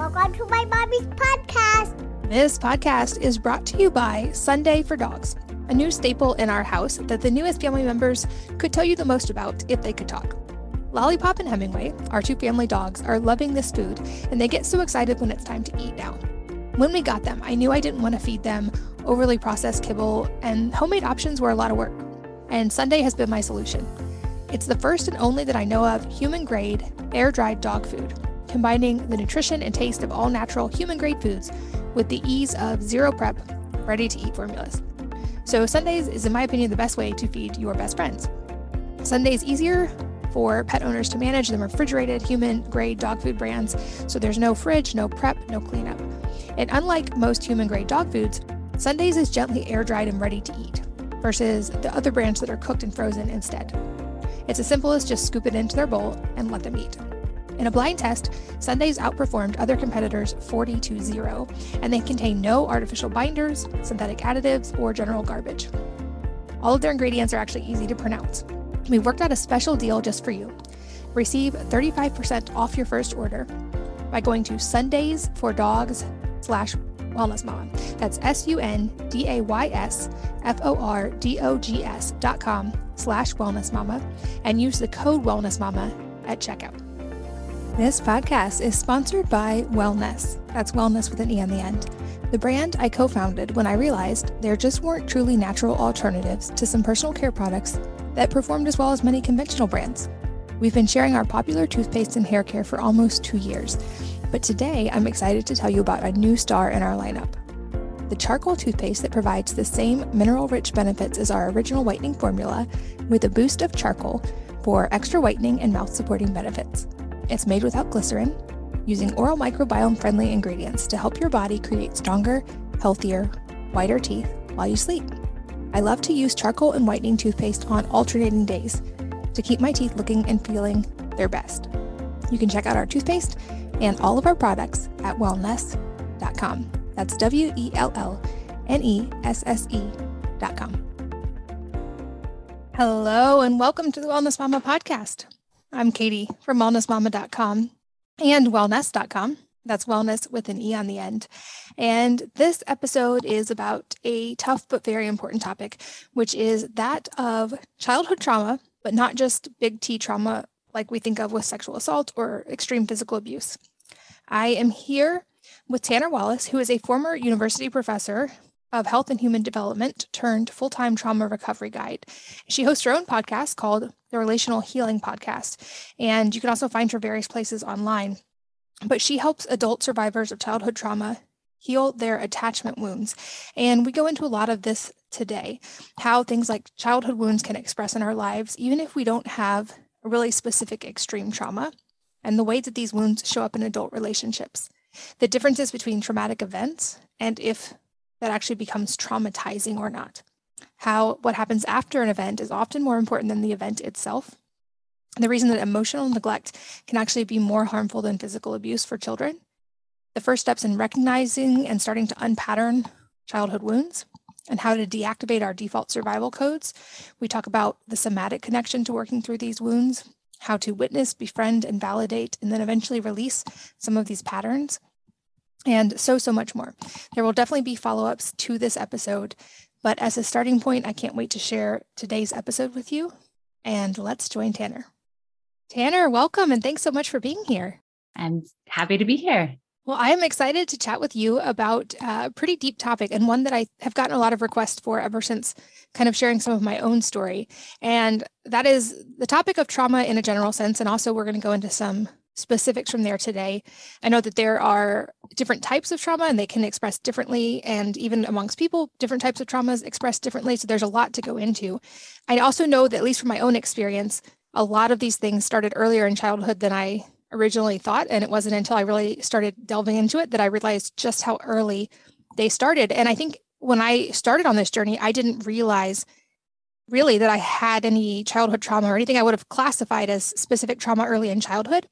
Welcome to my mommy's podcast. This podcast is brought to you by Sunday for Dogs, a new staple in our house that the newest family members could tell you the most about if they could talk. Lollipop and Hemingway, our two family dogs, are loving this food and they get so excited when it's time to eat now. When we got them, I knew I didn't want to feed them overly processed kibble, and homemade options were a lot of work. And Sunday has been my solution. It's the first and only that I know of human grade, air dried dog food, combining the nutrition and taste of all natural human grade foods with the ease of zero prep, ready to eat formulas. So, Sundays is, in my opinion, the best way to feed your best friends. Sundays is easier for pet owners to manage than refrigerated human grade dog food brands, so there's no fridge, no prep, no cleanup. And unlike most human grade dog foods, Sundays is gently air dried and ready to eat, versus the other brands that are cooked and frozen instead. It's as simple as just scoop it into their bowl and let them eat. In a blind test, Sundays outperformed other competitors 40 to 0, and they contain no artificial binders, synthetic additives, or general garbage. All of their ingredients are actually easy to pronounce. We worked out a special deal just for you. Receive 35% off your first order by going to Sundays for Dogs slash Wellness Mama. That's S U N D A Y S F O R D O G S dot com slash Wellness Mama and use the code Wellness Mama at checkout. This podcast is sponsored by Wellnesse. That's wellness with an E on the end. The brand I co founded when I realized there just weren't truly natural alternatives to some personal care products that performed as well as many conventional brands. We've been sharing our popular toothpaste and hair care for almost two years, but today I'm excited to tell you about a new star in our lineup the charcoal toothpaste that provides the same mineral rich benefits as our original whitening formula with a boost of charcoal for extra whitening and mouth supporting benefits. It's made without glycerin, using oral microbiome friendly ingredients to help your body create stronger, healthier, whiter teeth while you sleep. I love to use charcoal and whitening toothpaste on alternating days to keep my teeth looking and feeling their best. You can check out our toothpaste and all of our products at wellnesse.com. That's W E L L N E S S E.com. Hello, and welcome to the Wellness Mama podcast. I'm Katie from wellnessmama.com and wellnesse.com. That's wellness with an E on the end. And this episode is about a tough but very important topic, which is that of childhood trauma, but not just big T trauma like we think of with sexual assault or extreme physical abuse. I am here with Tanner Wallace, who is a former university professor of health and human development turned full time trauma recovery guide. She hosts her own podcast called the Relational Healing Podcast, and you can also find her various places online. But she helps adult survivors of childhood trauma heal their attachment wounds. And we go into a lot of this today how things like childhood wounds can express in our lives, even if we don't have a really specific extreme trauma, and the ways that these wounds show up in adult relationships the differences between traumatic events and if that actually becomes traumatizing or not. How what happens after an event is often more important than the event itself. The reason that emotional neglect can actually be more harmful than physical abuse for children. The first steps in recognizing and starting to unpattern childhood wounds and how to deactivate our default survival codes. We talk about the somatic connection to working through these wounds, how to witness, befriend, and validate, and then eventually release some of these patterns, and so, so much more. There will definitely be follow ups to this episode, but as a starting point, I can't wait to share today's episode with you. And let's join Tanner. Tanner, welcome, and thanks so much for being here. I'm happy to be here. Well, I am excited to chat with you about a pretty deep topic and one that I have gotten a lot of requests for ever since kind of sharing some of my own story. And that is the topic of trauma in a general sense. And also, we're going to go into some specifics from there today. I know that there are different types of trauma and they can express differently. And even amongst people, different types of traumas express differently. So there's a lot to go into. I also know that, at least from my own experience, a lot of these things started earlier in childhood than I originally thought. And it wasn't until I really started delving into it that I realized just how early they started. And I think when I started on this journey, I didn't realize really that I had any childhood trauma or anything I would have classified as specific trauma early in childhood.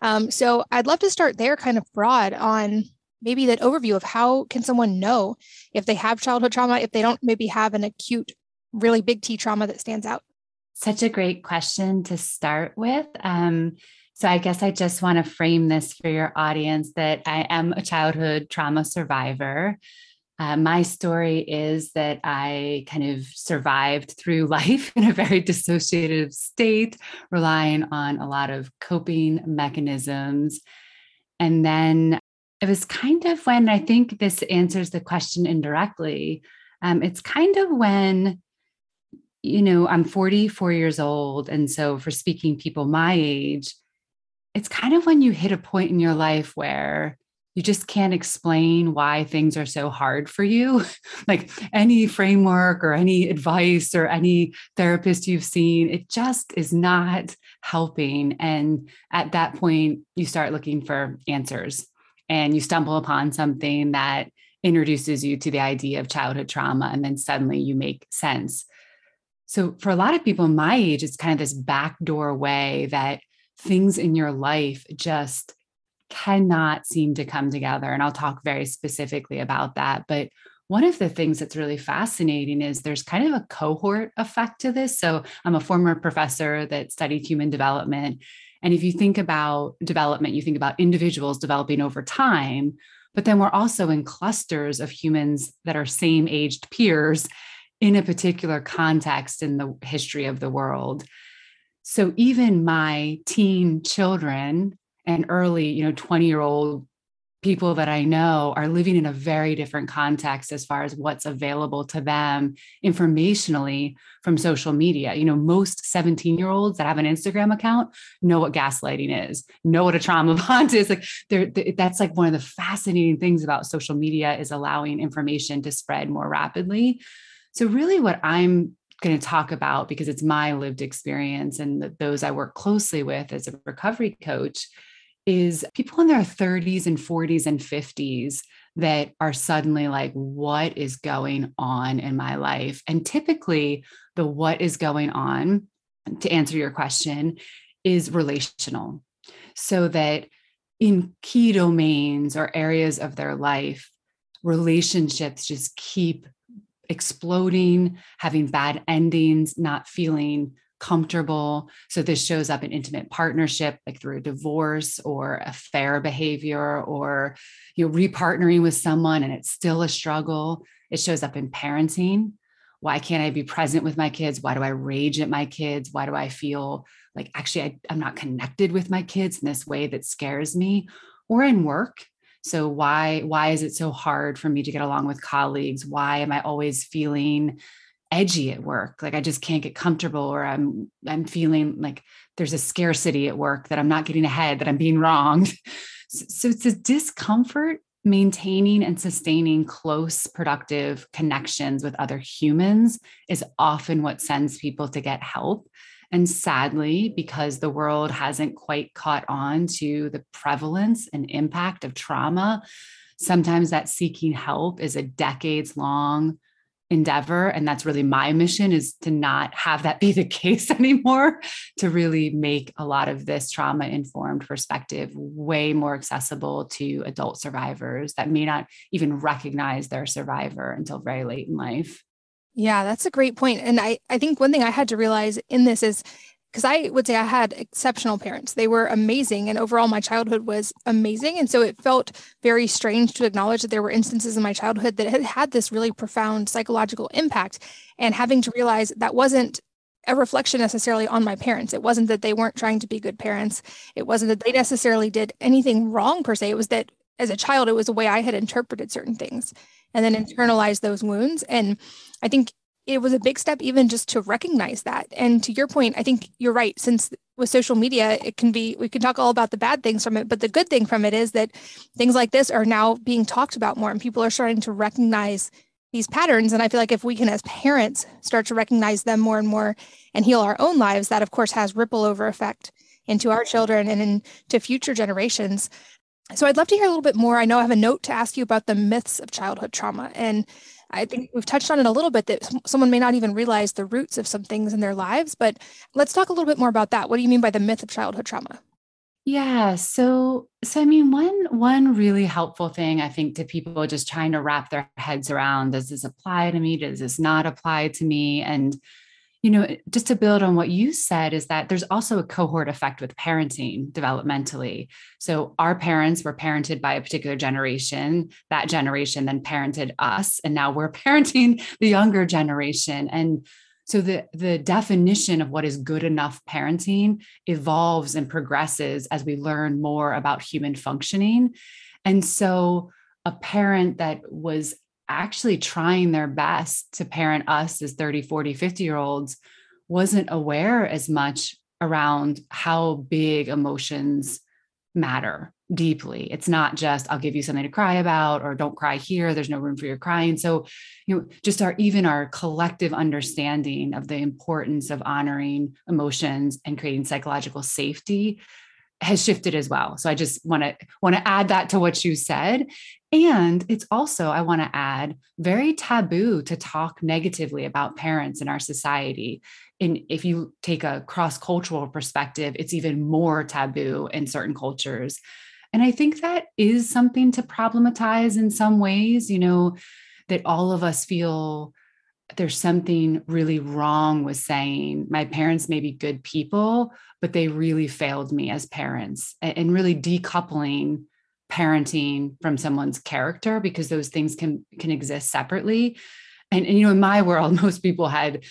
Um, so I'd love to start there kind of broad on maybe that overview of how can someone know if they have childhood trauma, if they don't maybe have an acute, really big T trauma that stands out? Such a great question to start with. Um, So, I guess I just want to frame this for your audience that I am a childhood trauma survivor. Uh, my story is that I kind of survived through life in a very dissociative state, relying on a lot of coping mechanisms. And then it was kind of when I think this answers the question indirectly. Um, it's kind of when, you know, I'm 44 years old. And so for speaking people my age, it's kind of when you hit a point in your life where you just can't explain why things are so hard for you. like any framework or any advice or any therapist you've seen, it just is not helping. And at that point, you start looking for answers and you stumble upon something that introduces you to the idea of childhood trauma. And then suddenly you make sense. So, for a lot of people my age, it's kind of this backdoor way that things in your life just cannot seem to come together. And I'll talk very specifically about that. But one of the things that's really fascinating is there's kind of a cohort effect to this. So I'm a former professor that studied human development. And if you think about development, you think about individuals developing over time, but then we're also in clusters of humans that are same aged peers in a particular context in the history of the world. So even my teen children and early, you know, 20 year old people that I know are living in a very different context as far as what's available to them informationally from social media. You know, most 17 year olds that have an Instagram account know what gaslighting is, know what a trauma bond is. Like, they're, that's like one of the fascinating things about social media is allowing information to spread more rapidly. So, really, what I'm going to talk about, because it's my lived experience and those I work closely with as a recovery coach, is people in their 30s and 40s and 50s that are suddenly like, what is going on in my life? And typically, the what is going on, to answer your question, is relational. So that in key domains or areas of their life, relationships just keep exploding, having bad endings, not feeling comfortable. So this shows up in intimate partnership, like through a divorce or affair behavior, or you know, repartnering with someone and it's still a struggle. It shows up in parenting. Why can't I be present with my kids? Why do I rage at my kids? Why do I feel like actually I, I'm not connected with my kids in this way that scares me? Or in work, so why why is it so hard for me to get along with colleagues why am i always feeling edgy at work like i just can't get comfortable or i'm i'm feeling like there's a scarcity at work that i'm not getting ahead that i'm being wronged so it's a discomfort maintaining and sustaining close productive connections with other humans is often what sends people to get help. And sadly, because the world hasn't quite caught on to the prevalence and impact of trauma, sometimes that seeking help is a decades long endeavor and that's really my mission is to not have that be the case anymore to really make a lot of this trauma informed perspective way more accessible to adult survivors that may not even recognize their survivor until very late in life yeah, that's a great. And I, I think one thing I had to realize in this is because I would say I had exceptional parents. They were amazing. And overall, my childhood was amazing. And so it felt very strange to acknowledge that there were instances in my childhood that had had this really profound psychological impact. And having to realize that wasn't a reflection necessarily on my parents. It wasn't that they weren't trying to be good parents. It wasn't that they necessarily did anything wrong per se. It was that as a child, it was the way I had interpreted certain things and then mm-hmm. internalized those wounds. And I think it was a big step even just to recognize that. And to your point, I think you're right. Since with social media, it can be, we can talk all about the bad things from it, but the good thing from it is that things like this are now being talked about more and people are starting to recognize these patterns. And I feel like if we can, as parents, start to recognize them more and more and heal our own lives, that of course has ripple over effect into our children and into future generations. So I'd love to hear a little bit more. I know I have a note to ask you about the myths of childhood trauma. And I think we've touched on it a little bit that someone may not even realize the roots of some things in their lives, but let's talk a little bit more about that. What do you mean by the myth of childhood trauma? Yeah, so so I mean one one really helpful thing I think to people just trying to wrap their heads around does this apply to me does this not apply to me and you know, just to build on what you said, is that there's also a cohort effect with parenting developmentally. So, our parents were parented by a particular generation. That generation then parented us. And now we're parenting the younger generation. And so the, the definition of what is good enough parenting evolves and progresses as we learn more about human functioning. And so a parent that was actually trying their best to parent us as 30, 40, 50 year olds wasn't aware as much around how big emotions matter deeply. It's not just I'll give you something to cry about or don't cry here, there's no room for your crying. So, you know, just our even our collective understanding of the importance of honoring emotions and creating psychological safety has shifted as well. So I just want to want to add that to what you said. And it's also I want to add very taboo to talk negatively about parents in our society. And if you take a cross-cultural perspective, it's even more taboo in certain cultures. And I think that is something to problematize in some ways, you know, that all of us feel there's something really wrong with saying my parents may be good people, but they really failed me as parents and really decoupling parenting from someone's character because those things can can exist separately. And, and you know, in my world, most people had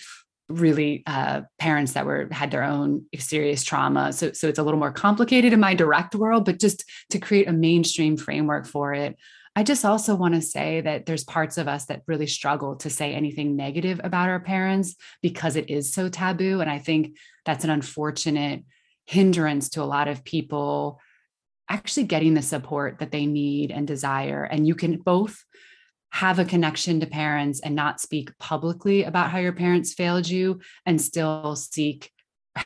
really uh, parents that were had their own serious trauma so so it's a little more complicated in my direct world but just to create a mainstream framework for it I just also want to say that there's parts of us that really struggle to say anything negative about our parents because it is so taboo. And I think that's an unfortunate hindrance to a lot of people actually getting the support that they need and desire. And you can both have a connection to parents and not speak publicly about how your parents failed you and still seek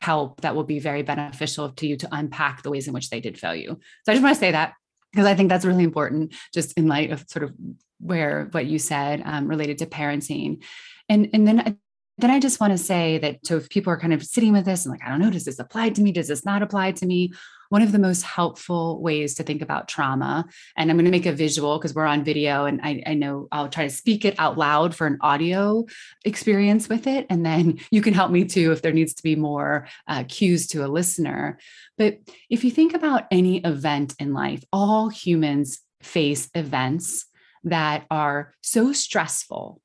help that will be very beneficial to you to unpack the ways in which they did fail you. So I just want to say that because I think that's really important, just in light of sort of where what you said um, related to parenting, and and then then I just want to say that so if people are kind of sitting with this and like I don't know, does this apply to me? Does this not apply to me? One of the most helpful ways to think about trauma. And I'm going to make a visual because we're on video and I, I, know I'll try to speak it out loud for an audio experience with it. And then you can help me too if there needs to be more uh, cues to a listener. But if you think about any event in life, all humans face events that are so stressful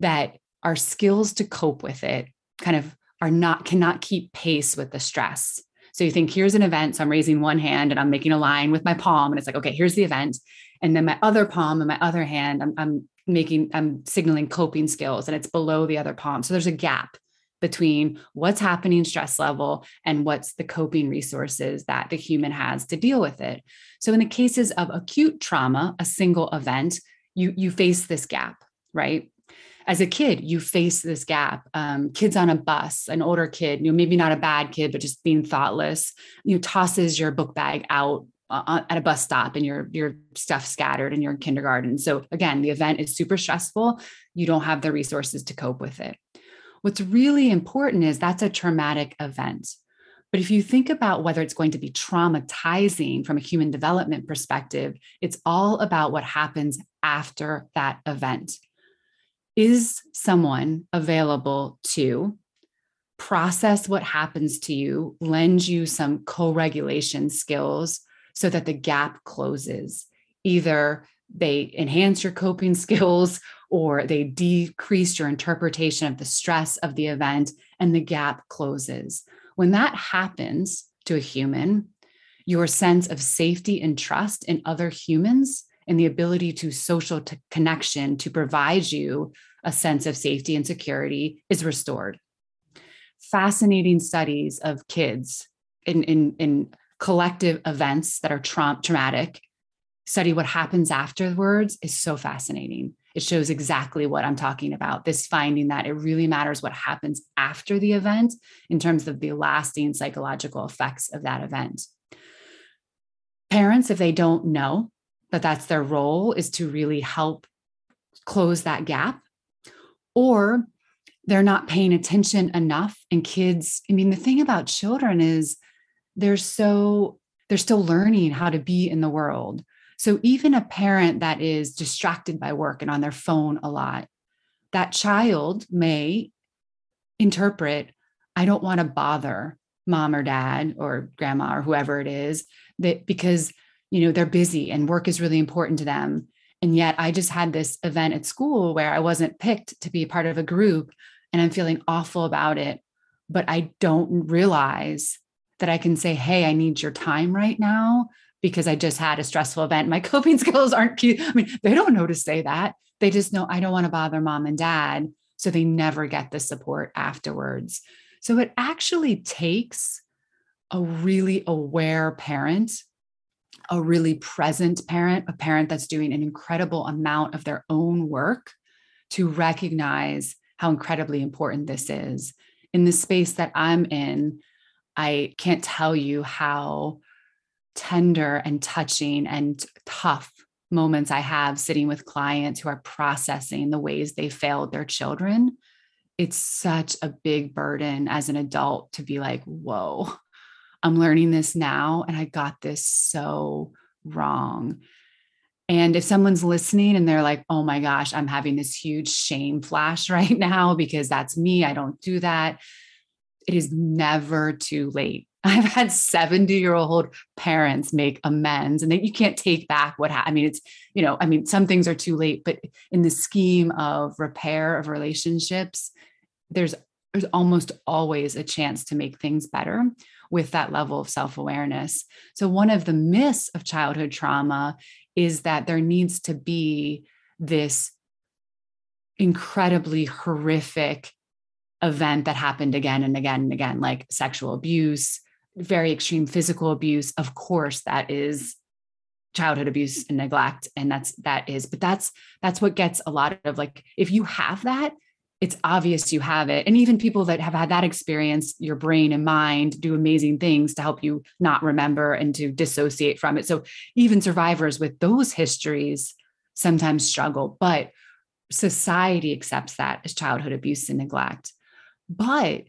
that our skills to cope with it kind of are not cannot keep pace with the stress so you think, here's an event. So I'm raising one hand and I'm making a line with my palm. And it's like, okay, here's the event. And then my other palm and my other hand, I'm, I'm making, I'm signaling coping skills and it's below the other palm. So there's a gap between what's happening stress level and what's the coping resources that the human has to deal with it. So in the cases of acute trauma, a single event, you you face this gap, right? As a kid, you face this gap. Um, kids on a bus, an older kid, you know, maybe not a bad kid, but just being thoughtless, you know, tosses your book bag out uh, uh, at a bus stop and your your stuff scattered and you're in kindergarten. So again, the event is super stressful. You don't have the resources to cope with it. What's really important is that's a traumatic event. But if you think about whether it's going to be traumatizing from a human development perspective, it's all about what happens after that event is someone available to process what happens to you, lend you some co regulation skills so that the gap closes? Either they enhance your coping skills or they decrease your interpretation of the stress of the event and the gap closes. When that happens to a human, your sense of safety and trust in other humans and the ability to social to connection to provide you a sense of safety and security is restored. Fascinating studies of kids in, in, in collective events that are tra- traumatic, study what happens afterwards is so fascinating. It shows exactly what I'm talking about. This finding that it really matters what happens after the event in terms of the lasting psychological effects of that event. Parents, if they don't know that that's their role, is to really help close that gap. Or they're not paying attention enough and kids i mean the thing about children is they're so they're still learning how to be in the world. So even a parent that is distracted by work and on their phone a lot that child may interpret I don't want to bother mom or dad or grandma or whoever it is that because you know they're busy and work is really important to them. And yet I just had this event at school where I wasn't picked to be part of a group and I'm feeling awful about it. But I don't realize that I can say hey I need your time right now because I just had a stressful event. My coping skills aren't cute I mean they don't know to say that. They just know I don't want to bother mom and dad. So they never get the support afterwards. So it actually takes a really aware parent, a really present parent, a parent that's doing an incredible amount of their own work to recognize how incredibly important this is. In the space that I'm in, I can't tell you how tender and touching and tough moments I have sitting with clients who are processing the ways they failed their children it's such a big burden as an adult to be like, whoa, I'm learning this now and I got this so wrong. And if someone's listening and they're like, oh my gosh, I'm having this huge shame flash right now because that's me, I don't do that. It is never too late. I've had 70 year old parents make amends and that you can't take back what happened. I mean, it's, you know, I mean, some things are too late, but in the scheme of repair of relationships, there's there's almost always a chance to make things better with that level of self-awareness. So one of the myths of childhood trauma is that there needs to be this incredibly horrific event that happened again and again and again like sexual abuse, very extreme physical abuse. Of course that is childhood abuse and neglect and that's that is but that's that's what gets a lot of like if you have that it's obvious you have it. And even people that have had that experience, your brain and mind do amazing things to help you not remember and to dissociate from it. So even survivors with those histories sometimes struggle, but society accepts that as childhood abuse and neglect. But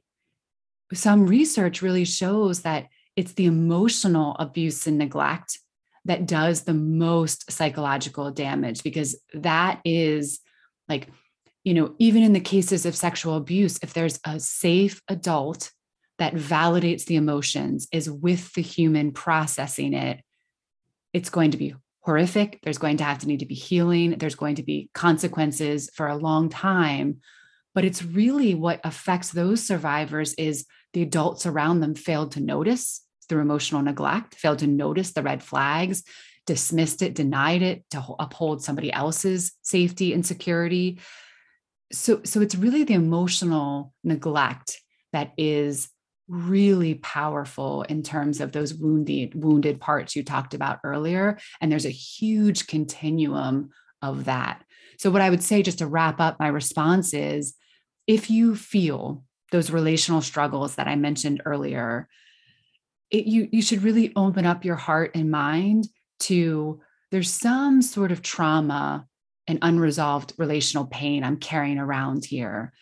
some research really shows that it's the emotional abuse and neglect that does the most psychological damage because that is like you know, even in the cases of sexual abuse, if there's a safe adult that validates the emotions, is with the human processing it, it's going to be horrific. There's going to have to need to be healing. There's going to be consequences for a long time. But it's really what affects those survivors is the adults around them failed to notice through emotional neglect, failed to notice the red flags, dismissed it, denied it to uphold somebody else's safety and security so so it's really the emotional neglect that is really powerful in terms of those wounded wounded parts you talked about earlier and there's a huge continuum of that. So what i would say just to wrap up my response is if you feel those relational struggles that i mentioned earlier it, you you should really open up your heart and mind to there's some sort of trauma an unresolved relational pain I'm carrying around here?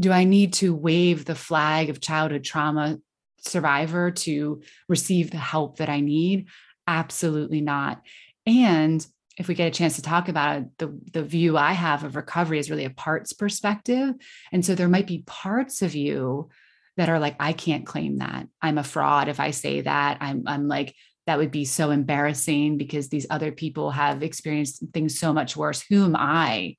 Do I need to wave the flag of childhood trauma survivor to receive the help that I need? Absolutely not. And if we get a chance to talk about it, the, the view I have of recovery is really a parts perspective. And so there might be parts of you that are like, I can't claim that. I'm a fraud if I say that. I'm, I'm like, that would be so embarrassing because these other people have experienced things so much worse. Who am I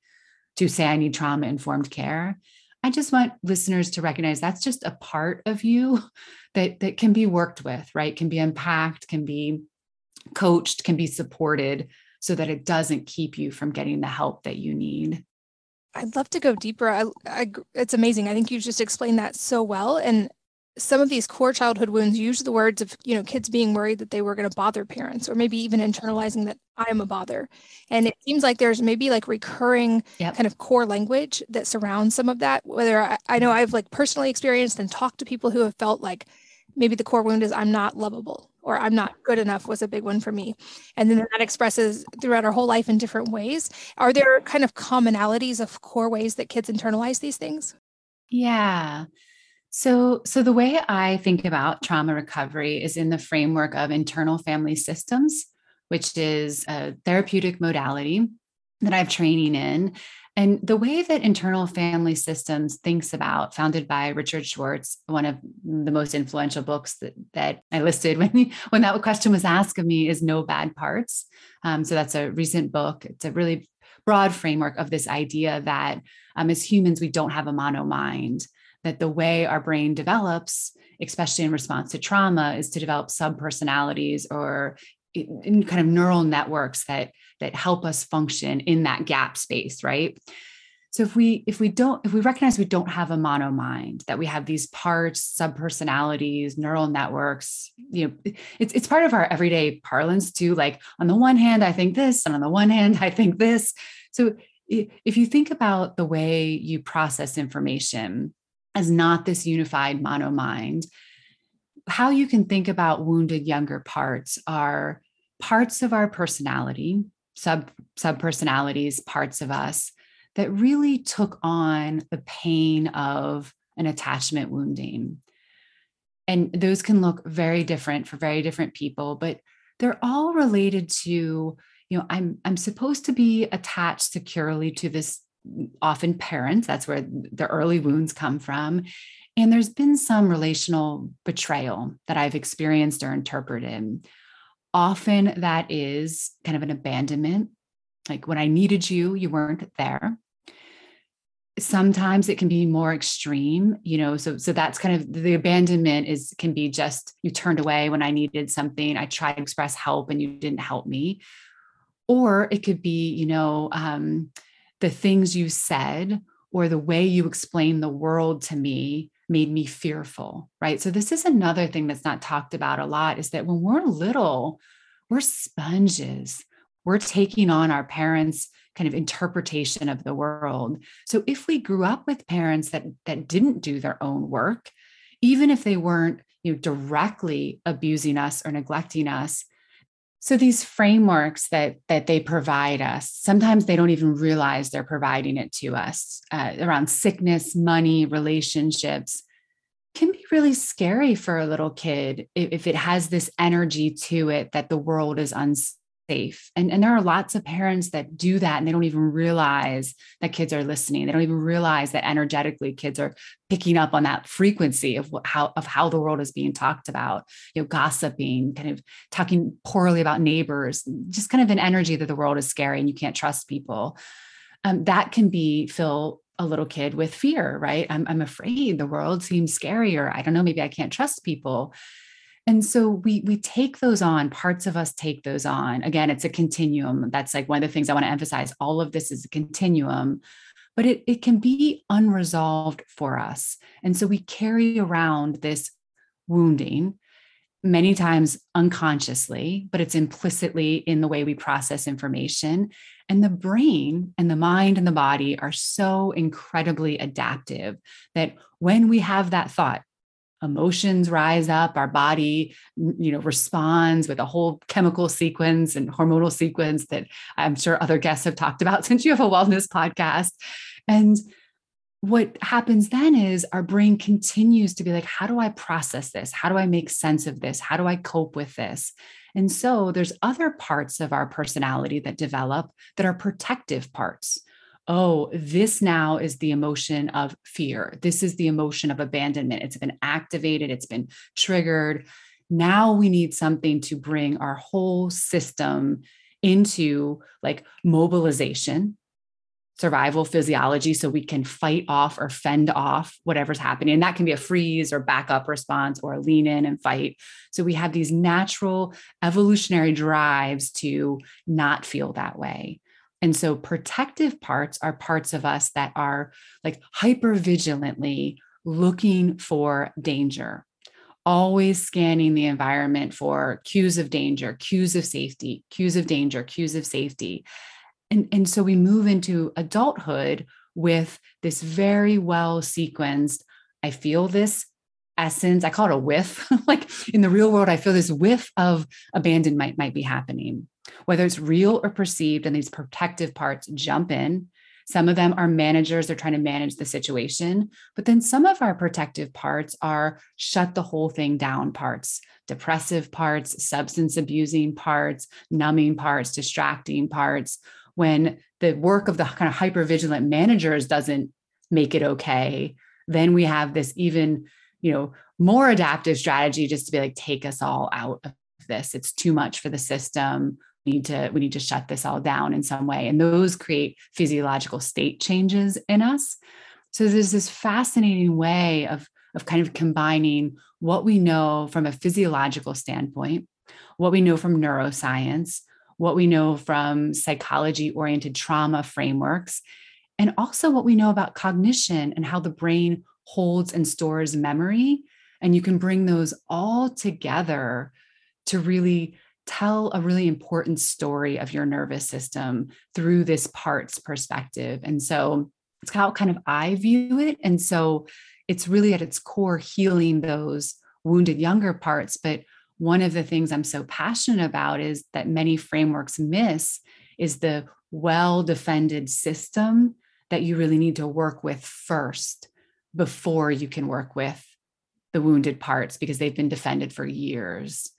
to say I need trauma informed care? I just want listeners to recognize that's just a part of you that that can be worked with, right? Can be unpacked, can be coached, can be supported so that it doesn't keep you from getting the help that you need. I'd love to go deeper. I, I, it's amazing. I think you just explained that so well. And some of these core childhood wounds use the words of you know kids being worried that they were going to bother parents or maybe even internalizing that i'm a bother. And it seems like there's maybe like recurring yep. kind of core language that surrounds some of that whether I, I know i've like personally experienced and talked to people who have felt like maybe the core wound is i'm not lovable or i'm not good enough was a big one for me. And then that expresses throughout our whole life in different ways. Are there kind of commonalities of core ways that kids internalize these things? Yeah so, so the way I think about trauma recovery is in the framework of internal family systems, which is a therapeutic modality that I have training in. And the way that internal family systems thinks about, founded by Richard Schwartz, one of the most influential books that, that I listed when, when that question was asked of me, is No Bad Parts. Um, so that's a recent book. It's a really broad framework of this idea that um, as humans, we don't have a mono mind, that the way our brain develops, especially in response to trauma, is to develop subpersonalities or in kind of neural networks that that help us function in that gap space right? So if we if we don't if we recognize we don't have a mono mind that we have these parts subpersonalities neural networks you know it's it's part of our everyday parlance too like on the one hand i think this and on the one hand i think this. So if you think about the way you process information as not this unified mono mind how you can think about wounded younger parts are parts of our personality, sub sub personalities, parts of us that really took on the pain of an attachment wounding. And those can look very different for very different people, but they're all related to, you know, I'm I'm supposed to be attached securely to this often parents, that's where the early wounds come from. And there's been some relational betrayal that I've experienced or interpreted. Often that is kind of an abandonment. Like when I needed you, you weren't there. Sometimes it can be more extreme, you know. So, so that's kind of the abandonment is can be just you turned away when I needed something. I tried to express help and you didn't help me. Or it could be, you know, um, the things you said or the way you explained the world to me made me fearful, right? So, this is another thing that's not talked about a lot is that when we're little, we're sponges. We're taking on our parents' kind of interpretation of the world. So, if we grew up with parents that, that didn't do their own work, even if they weren't you know, directly abusing us or neglecting us, so these frameworks that that they provide us, sometimes they don't even realize they're providing it to us uh, around sickness, money, relationships, can be really scary for a little kid if, if it has this energy to it that the world is unsafe safe. And, and there are lots of parents that do that and they don't even realize that kids are listening. They don't even realize that energetically kids are picking up on that frequency of how of how the world is being talked about, you know, gossiping, kind of talking poorly about neighbors, just kind of an energy that the world is scary and you can't trust people. Um, that can be fill a little kid with fear, right? I'm, I'm afraid the world seems scarier. I don't know, maybe I can't trust people. And so we we take those on, parts of us take those on. Again, it's a continuum. That's like one of the things I want to emphasize. All of this is a continuum, but it, it can be unresolved for us. And so we carry around this wounding many times unconsciously, but it's implicitly in the way we process information. And the brain and the mind and the body are so incredibly adaptive that when we have that thought, emotions rise up our body you know responds with a whole chemical sequence and hormonal sequence that i'm sure other guests have talked about since you have a wellness podcast. And what happens then is our brain continues to be like how do i process this? How do i make sense of this? How do i cope with this? And so there's other parts of our personality that develop that are protective parts oh, this now is the emotion of fear. This is the emotion of abandonment. It's been activated, it's been triggered. Now we need something to bring our whole system into like mobilization, survival physiology, so we can fight off or fend off whatever's happening. And that can be a freeze or backup response or lean in and fight. So we have these natural evolutionary drives to not feel that way. And so protective parts are parts of us that are like hyper vigilantly looking for danger, always scanning the environment for cues of danger, cues of safety, cues of danger, cues of safety. And, and so we move into adulthood with this very well sequenced, I feel this essence, I call it a whiff. like in the real world, I feel this whiff of abandonment might, might be happening whether it's real or perceived, and these protective parts jump in. Some of them are managers, they're trying to manage the situation. But then some of our protective parts are shut the whole thing down parts, depressive parts, substance abusing parts, numbing parts, distracting parts, when the work of the kind of hyper vigilant managers doesn't make it okay, then we have this even, you know, more adaptive strategy just to be like, take us all out of this. It's too much for the system. Need to, we need to shut this all down in some way. And those create physiological state changes in us. So there's this fascinating way of, of kind of combining what we know from a physiological standpoint, what we know from neuroscience, what we know from psychology oriented trauma frameworks, and also what we know about cognition and how the brain holds and stores memory. And you can bring those all together to really tell a really important story of your nervous system through this parts perspective. And so it's how kind of I view it. And so it's really at its core healing those wounded younger parts. But one of the things I'm so passionate about is that many frameworks miss is the well defended system that you really need to work with first before you can work with the wounded parts because they've been defended for years.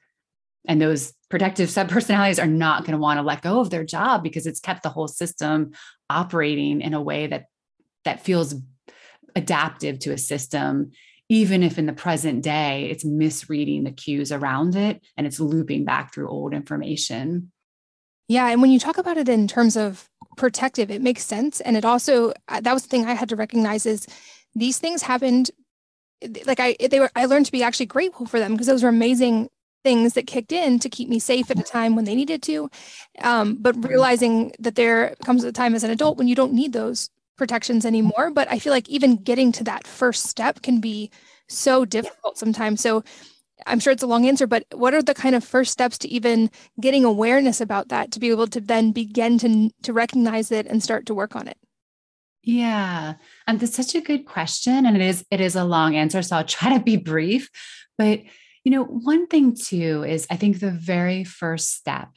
And those protective subpersonalities are not going to want to let go of their job because it's kept the whole system operating in a way that that feels adaptive to a system even if in the present day it's misreading the cues around it and it's looping back through old information. Yeah. And when you talk about it in terms of protective, it makes sense. And it also, uh, that was the thing I had to recognize is these things happened. Like I, they were, I learned to be actually grateful for them because those were amazing things that kicked in to keep me safe at a time when they needed to. Um, but realizing that there comes a time as an adult when you don't need those protections anymore. But I feel like even getting to that first step can be so difficult sometimes. So I'm sure it's a long answer, but what are the kind of first steps to even getting awareness about that to be able to then begin to to recognize it and start to work on it? Yeah, and that's such a good question, and it is it is a long answer, so I'll try to be brief. But you know, one thing too is I think the very first step,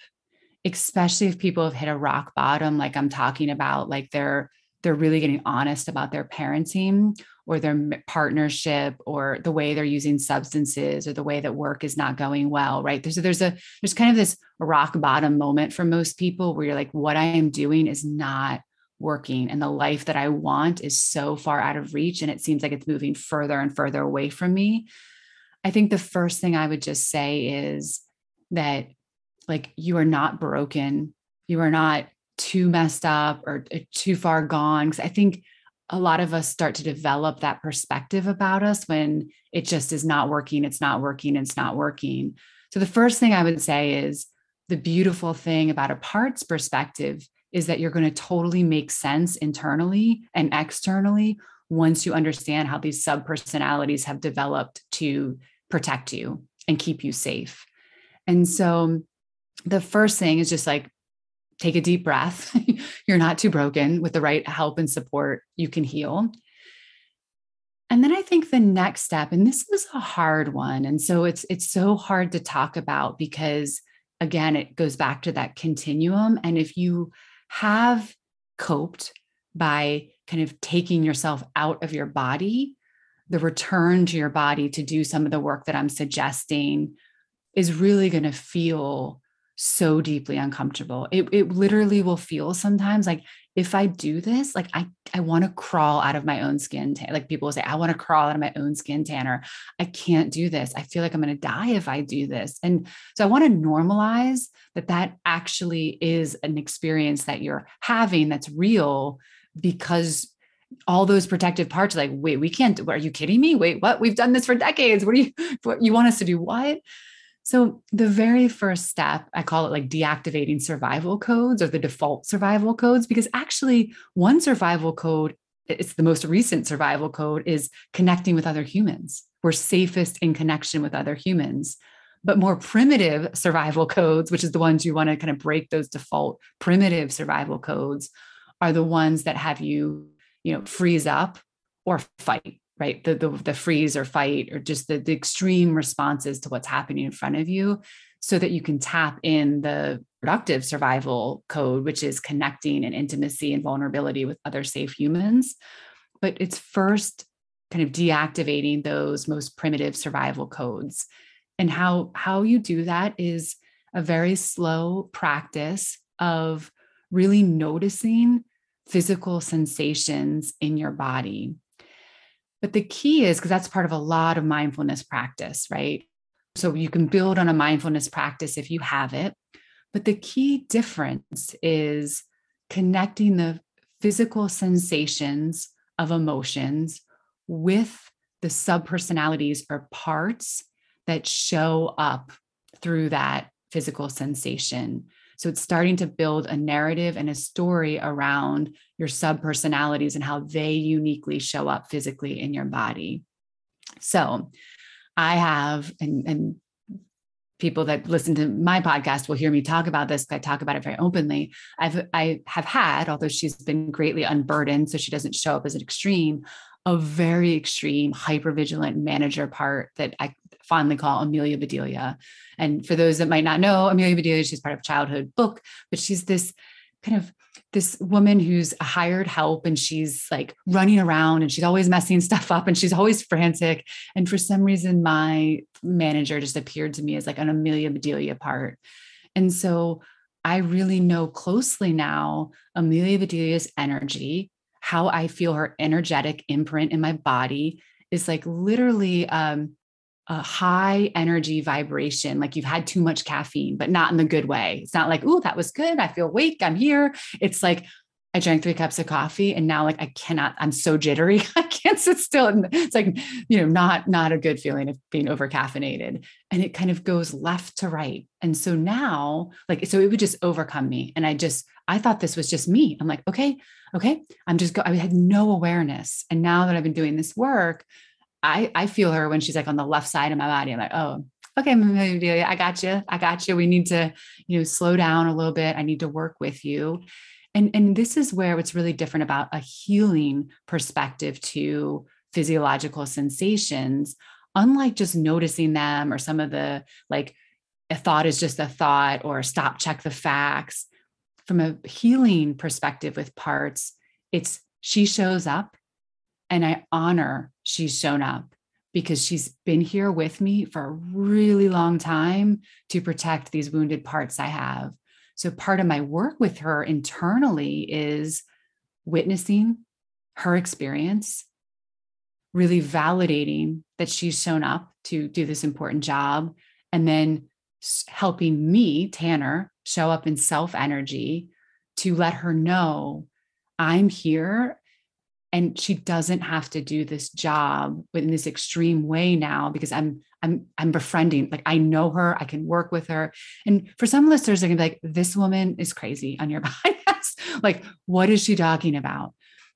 especially if people have hit a rock bottom, like I'm talking about, like they're they're really getting honest about their parenting or their partnership or the way they're using substances or the way that work is not going well right? There's there's a there's kind of this rock bottom moment for most people where you're like what i am doing is not working and the life that i want is so far out of reach and it seems like it's moving further and further away from me i think the first thing i would just say is that like you are not broken you are not too messed up or uh, too far gone. Because I think a lot of us start to develop that perspective about us when it just is not working, it's not working, it's not working. So the first thing I would say is the beautiful thing about a parts perspective is that you're going to totally make sense internally and externally once you understand how these subpersonalities have developed to protect you and keep you safe. And so the first thing is just like take a deep breath. You're not too broken. With the right help and support, you can heal. And then I think the next step, and this is a hard one. And so it's it's so hard to talk about because again, it goes back to that continuum. And if you have coped by kind of taking yourself out of your body, the return to your body to do some of the work that I'm suggesting is really going to feel so deeply uncomfortable. It, it literally will feel sometimes like if I do this, like I, I want to crawl out of my own skin. Tan- like people will say, I want to crawl out of my own skin tanner. I can't do this. I feel like I'm going to die if I do this. And so I want to normalize that that actually is an experience that you're having that's real because all those protective parts like wait we can't are you kidding me wait what we've done this for decades what do you what you want us to do what so, the very first step, I call it like deactivating survival codes or the default survival codes, because actually, one survival code, it's the most recent survival code, is connecting with other humans. We're safest in connection with other humans. But more primitive survival codes, which is the ones you want to kind of break those default primitive survival codes, are the ones that have you, you know, freeze up or fight right? The, the, the freeze or fight or just the, the extreme responses to what's happening in front of you so that you can tap in the productive survival code which is connecting and intimacy and vulnerability with other safe humans. But it's first kind of deactivating those most primitive survival codes. And how how you do that is a very slow practice of really noticing physical sensations in your body. But the key is because that's part of a lot of mindfulness practice, right? So you can build on a mindfulness practice if you have it. But the key difference is connecting the physical sensations of emotions with the subpersonalities or parts that show up through that physical sensation. So it's starting to build a narrative and a story around your sub personalities and how they uniquely show up physically in your body. So I have, and, and people that listen to my podcast will hear me talk about this. I talk about it very openly. I've I have had, although she's been greatly unburdened, so she doesn't show up as an extreme, a very extreme hypervigilant manager part that I fondly call Amelia Bedelia. And for those that might not know, Amelia Bedelia, she's part of childhood book, but she's this kind of this woman who's hired help and she's like running around and she's always messing stuff up and she's always frantic. And for some reason, my manager just appeared to me as like an Amelia Bedelia part. And so I really know closely now Amelia Bedelia's energy, how I feel her energetic imprint in my body is like literally um, a high energy vibration, like you've had too much caffeine, but not in the good way. It's not like, oh, that was good. I feel awake. I'm here. It's like, I drank three cups of coffee and now like I cannot, I'm so jittery. I can't sit still. And it's like, you know, not, not a good feeling of being over caffeinated. And it kind of goes left to right. And so now, like, so it would just overcome me. And I just, I thought this was just me. I'm like, okay, okay. I'm just go, I had no awareness. And now that I've been doing this work, I, I feel her when she's like on the left side of my body. I'm like, oh, okay, I got you. I got you. We need to, you know, slow down a little bit. I need to work with you. And, and this is where what's really different about a healing perspective to physiological sensations, unlike just noticing them or some of the like a thought is just a thought or stop, check the facts. From a healing perspective with parts, it's she shows up and I honor she's shown up because she's been here with me for a really long time to protect these wounded parts I have. So, part of my work with her internally is witnessing her experience, really validating that she's shown up to do this important job, and then helping me, Tanner, show up in self energy to let her know I'm here and she doesn't have to do this job in this extreme way now because i'm i'm i'm befriending like i know her i can work with her. And for some listeners they're gonna be like this woman is crazy on your podcast. Like what is she talking about?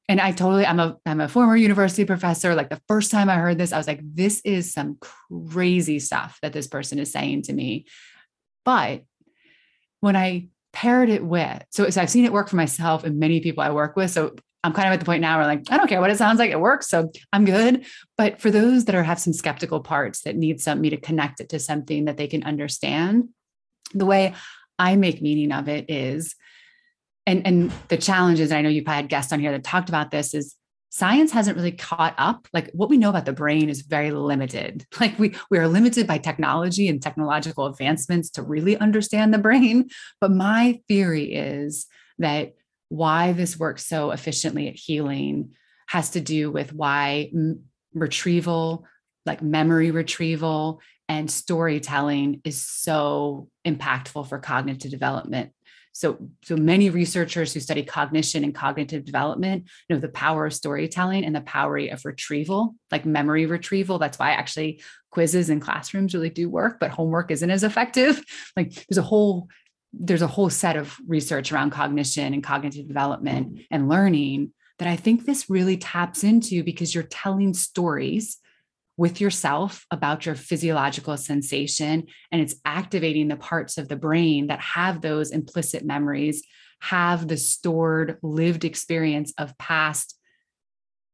And i totally i'm a i'm a former university professor. Like the first time i heard this i was like this is some crazy stuff that this person is saying to me. But when i paired it with so, so i've seen it work for myself and many people i work with. So I'm kind of at the point now where like, I don't care what it sounds like, it works. So I'm good. But for those that are have some skeptical parts that need some me to connect it to something that they can understand, the way I make meaning of it is, and and the challenges, and I know you've had guests on here that talked about this, is science hasn't really caught up. Like what we know about the brain is very limited. Like we we are limited by technology and technological advancements to really understand the brain. But my theory is that why this works so efficiently at healing has to do with why retrieval, like memory retrieval and storytelling is so impactful for cognitive development. So, so many researchers who study cognition and cognitive development know the power of storytelling and the power of retrieval, like memory retrieval. That's why actually quizzes in classrooms really do work, but homework isn't as effective. Like there's a whole there's a whole set of research around cognition and cognitive development and learning that I think this really taps into because you're telling stories with yourself about your physiological sensation and it's activating the parts of the brain that have those implicit memories have the stored lived experience of past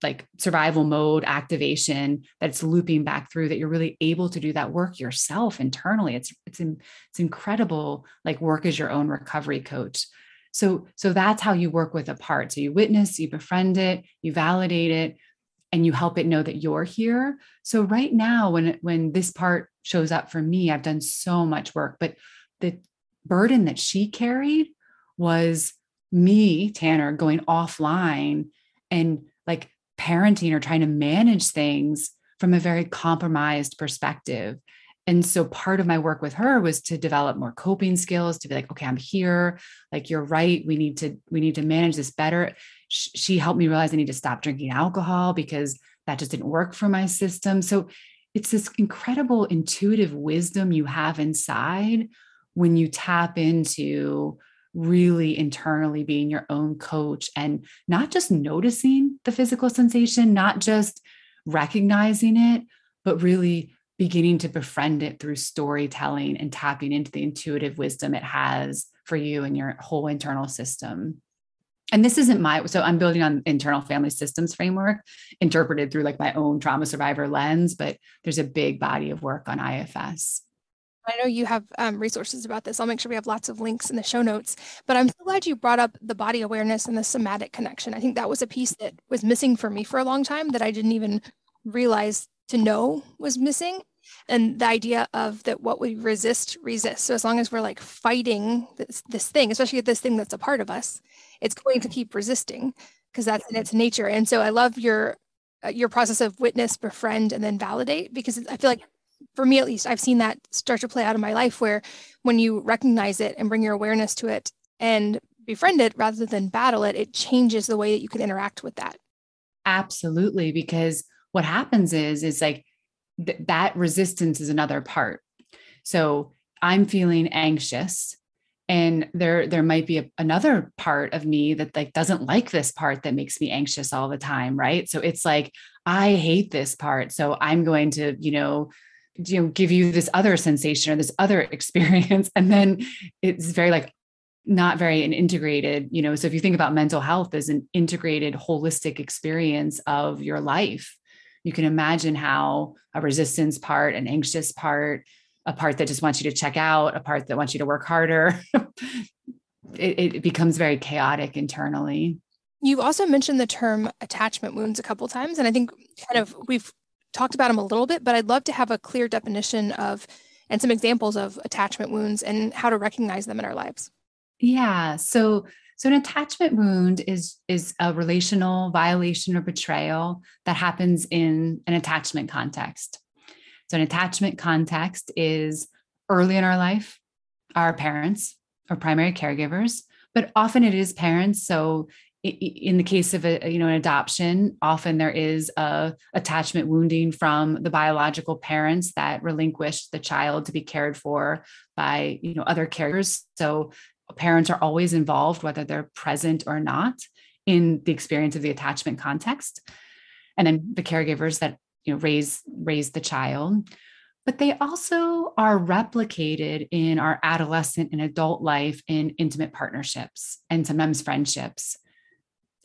like survival mode activation that's looping back through that you're really able to do that work yourself internally. It's it's it's incredible like work as your own recovery coach. So so that's how you work with a part. So you witness you befriend it you validate it and you help it know that you're here. So right now when when this part shows up for me i've done so much work but the burden that she carried was me, Tanner, going offline and like parenting or trying to manage things from a very compromised perspective. And so part of my work with her was to develop more coping skills to be like, okay, I'm here. Like you're right. We need to, we need to manage this better. She helped me realize I need to stop drinking alcohol because that just didn't work for my system. So it's this incredible intuitive wisdom you have inside when you tap into really internally being your own coach and not just noticing the physical sensation, not just recognizing it, but really beginning to befriend it through storytelling and tapping into the intuitive wisdom it has for you and your whole internal system. And this isn't my, so I'm building on internal family systems framework interpreted through like my own trauma survivor lens, but there's a big body of work on IFS. I know you have um, resources about this. I'll make sure we have lots of links in the show notes. But I'm so glad you brought up the body awareness and the somatic connection. I think that was a piece that was missing for me for a long time that I didn't even realize to know was missing. And the idea of that what we resist resist. So as long as we're like fighting this, this thing, especially this thing that's a part of us, it's going to keep resisting because that's in its nature. And so I love your uh, your process of witness, befriend, and then validate because I feel like for me at least, I've seen that start to play out in my life where when you recognize it and bring your awareness to it and befriend it rather than battle it, it changes the way that you can interact with that. Absolutely. Because what happens is, is like th- that resistance is another part. So I'm feeling anxious and there there might be a, another part of me that like doesn't like this part that makes me anxious all the time right so it's like i hate this part so i'm going to you know you know give you this other sensation or this other experience. And then it's very like not very an integrated you know so if you think about mental health as an integrated holistic experience of your life you can imagine how a resistance part an anxious part a part that just wants you to check out a part that wants you to work harder it, it becomes very chaotic internally. You also mentioned the term attachment wounds a couple times and i think kind of we've talked about them a little bit, but I'd love to have a clear definition of and some examples of attachment wounds and how to recognize them in our lives. Yeah. So so an attachment wound is is a relational violation or betrayal that happens in an attachment context. So an attachment context is early in our life, our parents or primary caregivers, but often it is parents. So in the case of a you know an adoption often there is a attachment wounding from the biological parents that relinquished the child to be cared for by you know other caregivers. So parents are always involved whether they're present or not in the experience of the attachment context. And then the caregivers that you know raise raise the child. But they also are replicated in our adolescent and adult life in intimate partnerships and sometimes friendships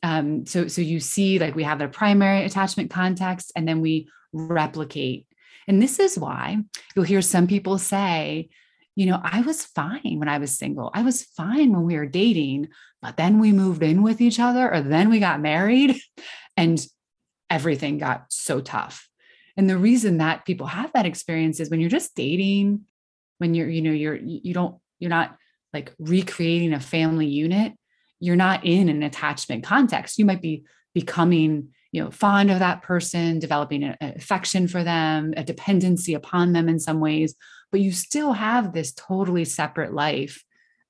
um, so so you see like we have the primary attachment context and then we replicate. And this is why you'll hear some people say you know i was fine when i was single. I was fine when we were dating but then we moved in with each other or then we got married and everything got so tough. And the reason that people have that experience is when you're just dating when you're you know you're you don't you're not like recreating a family unit you're not in an attachment context. You might be becoming, you know, fond of that person, developing an affection for them, a dependency upon them in some ways, but you still have this totally separate life.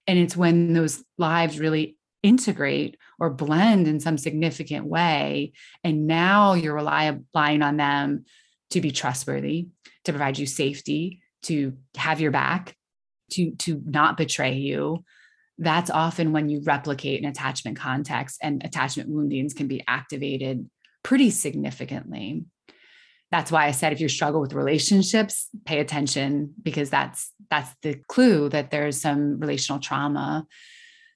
And it's when those lives really integrate or blend in some significant way. And now you're relying on them to be trustworthy, to provide you safety, to have your back, to, to not betray you, that's often when you replicate an attachment context and attachment woundings can be activated pretty significantly. That's why I said if you struggle with relationships, pay attention because that's that's the clue that there's some relational trauma.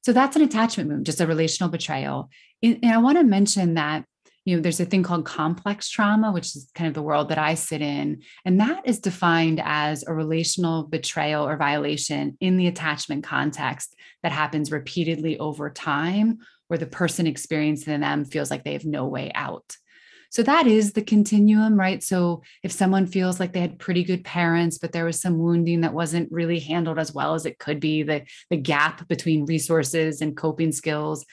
So that's an attachment wound, just a relational betrayal. And I want to mention that you know there's a thing called complex trauma which is kind of the world that i sit in and that is defined as a relational betrayal or violation in the attachment context that happens repeatedly over time where the person experiencing them feels like they have no way out So that is the continuum, right? So if someone feels like they had pretty good parents, but there was some wounding that wasn't really handled as well as it could be, the, the gap between resources and coping skills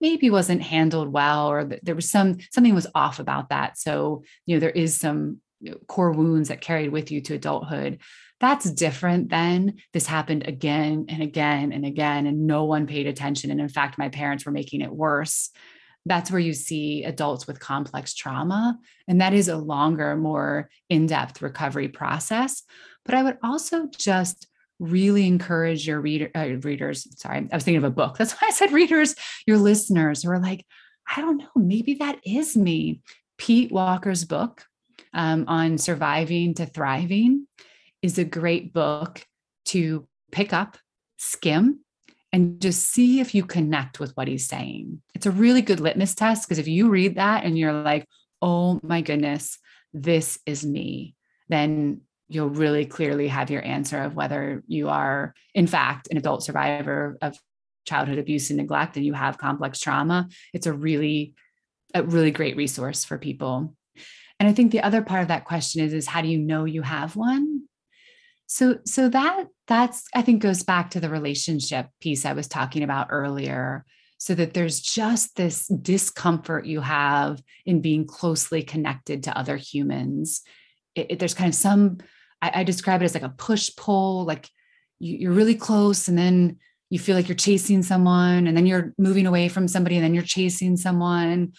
maybe wasn't handled well, or there was some something was off about that. So, you know, there is some core wounds that carried with you to adulthood. That's different than this happened again and again and again, and no one paid attention. And in fact, my parents were making it worse that's where you see adults with complex trauma. And that is a longer, more in depth recovery process. But I would also just really encourage your reader, uh, readers. Sorry, I was thinking of a book. That's why I said readers, your listeners who are like, I don't know, maybe that is me. Pete Walker's book um, on surviving to thriving is a great book to pick up, skim, and just see if you connect with what he's saying. It's a really good litmus test because if you read that and you're like, oh my goodness, this is me, then you'll really clearly have your answer of whether you are, in fact, an adult survivor of childhood abuse and neglect and you have complex trauma. It's a really, a really great resource for people. And I think the other part of that question is, is how do you know you have one? So, so that that's I think goes back to the relationship piece I was talking about earlier. So that there's just this discomfort you have in being closely connected to other humans. It, it, there's kind of some I, I, describe it as like a push pull, like you, you're really close, and then you feel like you're chasing someone, and then you're moving away from somebody, and then you're chasing someone,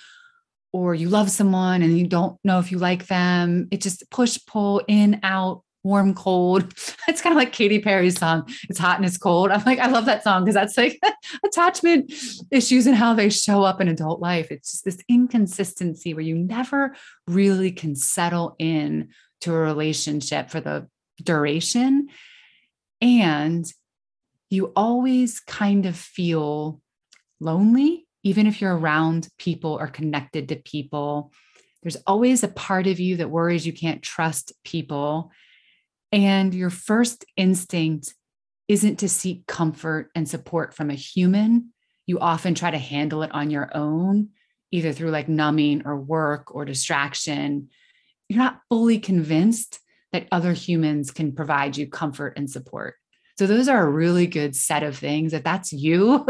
or you love someone and you don't know if you like them. It just push pull in out warm, cold. It's kind of like Katy Perry's song, It's Hot and It's Cold. I'm like, I love that song because that's like attachment issues and how they show up in adult life. It's just this inconsistency where you never really can settle in to a relationship for the duration. And you always kind of feel lonely, even if you're around people or connected to people. There's always a part of you that worries you can't trust people and your first instinct isn't to seek comfort and support from a human. You often try to handle it on your own, either through like numbing or work or distraction. You're not fully convinced that other humans can provide you comfort and support. So those are a really good set of things. If that's you,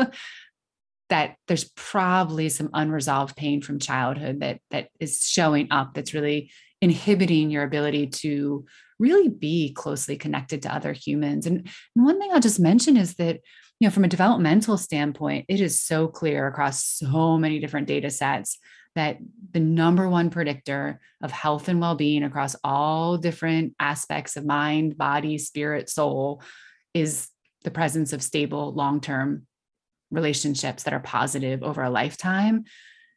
that there's probably some unresolved pain from childhood that that is showing up that's really inhibiting your ability to really be closely connected to other humans. And, and one thing I'll just mention is that, you know, from a developmental standpoint, it is so clear across so many different data sets that the number one predictor of health and well-being across all different aspects of mind, body, spirit, soul is the presence of stable long-term relationships that are positive over a lifetime.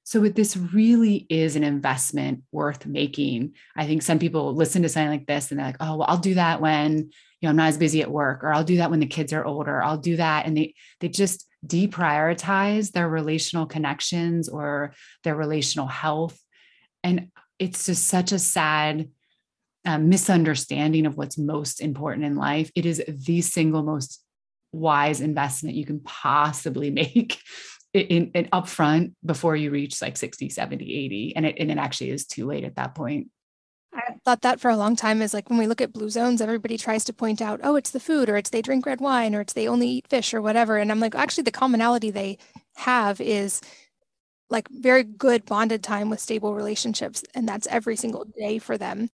So this really is an investment worth making. I think some people listen to something like this and they're like, oh, well, I'll do that when you know I'm not as busy at work, or I'll do that when the kids are older. I'll do that. And they they just deprioritize their relational connections or their relational health. And it's just such a sad uh, misunderstanding of what's most important in life. It is the single most wise investment you can possibly make in, in upfront before you reach like 60 70 80 and it, and it actually is too late at that point thought that for a long time is like when we look at blue zones, everybody tries to point out, oh, it's the food, or it's they drink red wine, or it's they only eat fish, or whatever. And I'm like, actually, the commonality they have is like very good bonded time with stable relationships. And that's every single day for them.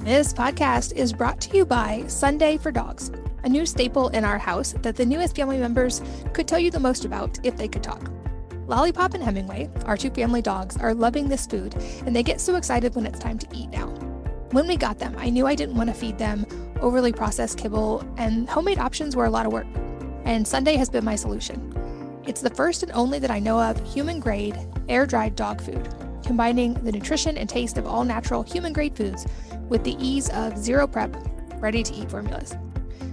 This podcast is brought to you by Sunday for Dogs a new staple in our house that the newest family members could tell you the most about if they could talk. Lollipop and Hemingway, our two family dogs, are loving this food, and they get so excited when it's time to eat now. When we got them, I knew I didn't want to feed them overly processed kibble, and homemade options were a lot of work. And Sunday has been my solution. It's the first and only that I know of human grade, air dried dog food, combining the nutrition and taste of all natural human grade foods with the ease of zero prep, ready to eat formulas.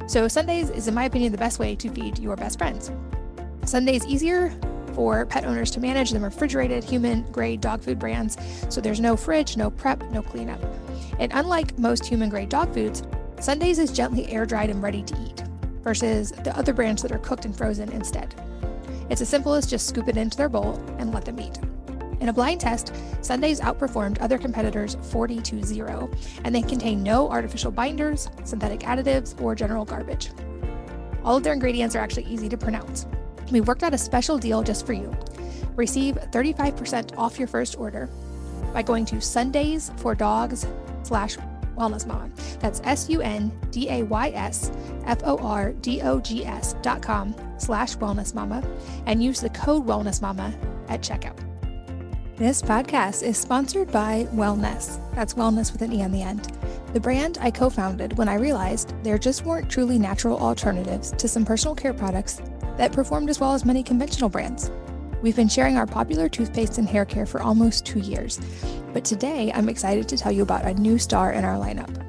So, Sundays is, in my opinion, the best way to feed your best friends. Sundays easier for pet owners to manage than refrigerated human grade dog food brands, so there's no fridge, no prep, no cleanup. And unlike most human grade dog foods, Sundays is gently air dried and ready to eat, versus the other brands that are cooked and frozen instead. It's as simple as just scoop it into their bowl and let them eat. In a blind test, Sundays outperformed other competitors 40 to 0, and they contain no artificial binders, synthetic additives, or general garbage. All of their ingredients are actually easy to pronounce. We worked out a special deal just for you. Receive 35% off your first order by going to Sundays for Dogs slash Wellness Mama. That's S U N D A Y S F O R D O G S dot com slash Wellness Mama and use the code Wellness Mama at checkout. This podcast is sponsored by Wellnesse. That's wellness with an E on the end. The brand I co founded when I realized there just weren't truly natural alternatives to some personal care products that performed as well as many conventional brands. We've been sharing our popular toothpaste and hair care for almost two years, but today I'm excited to tell you about a new star in our lineup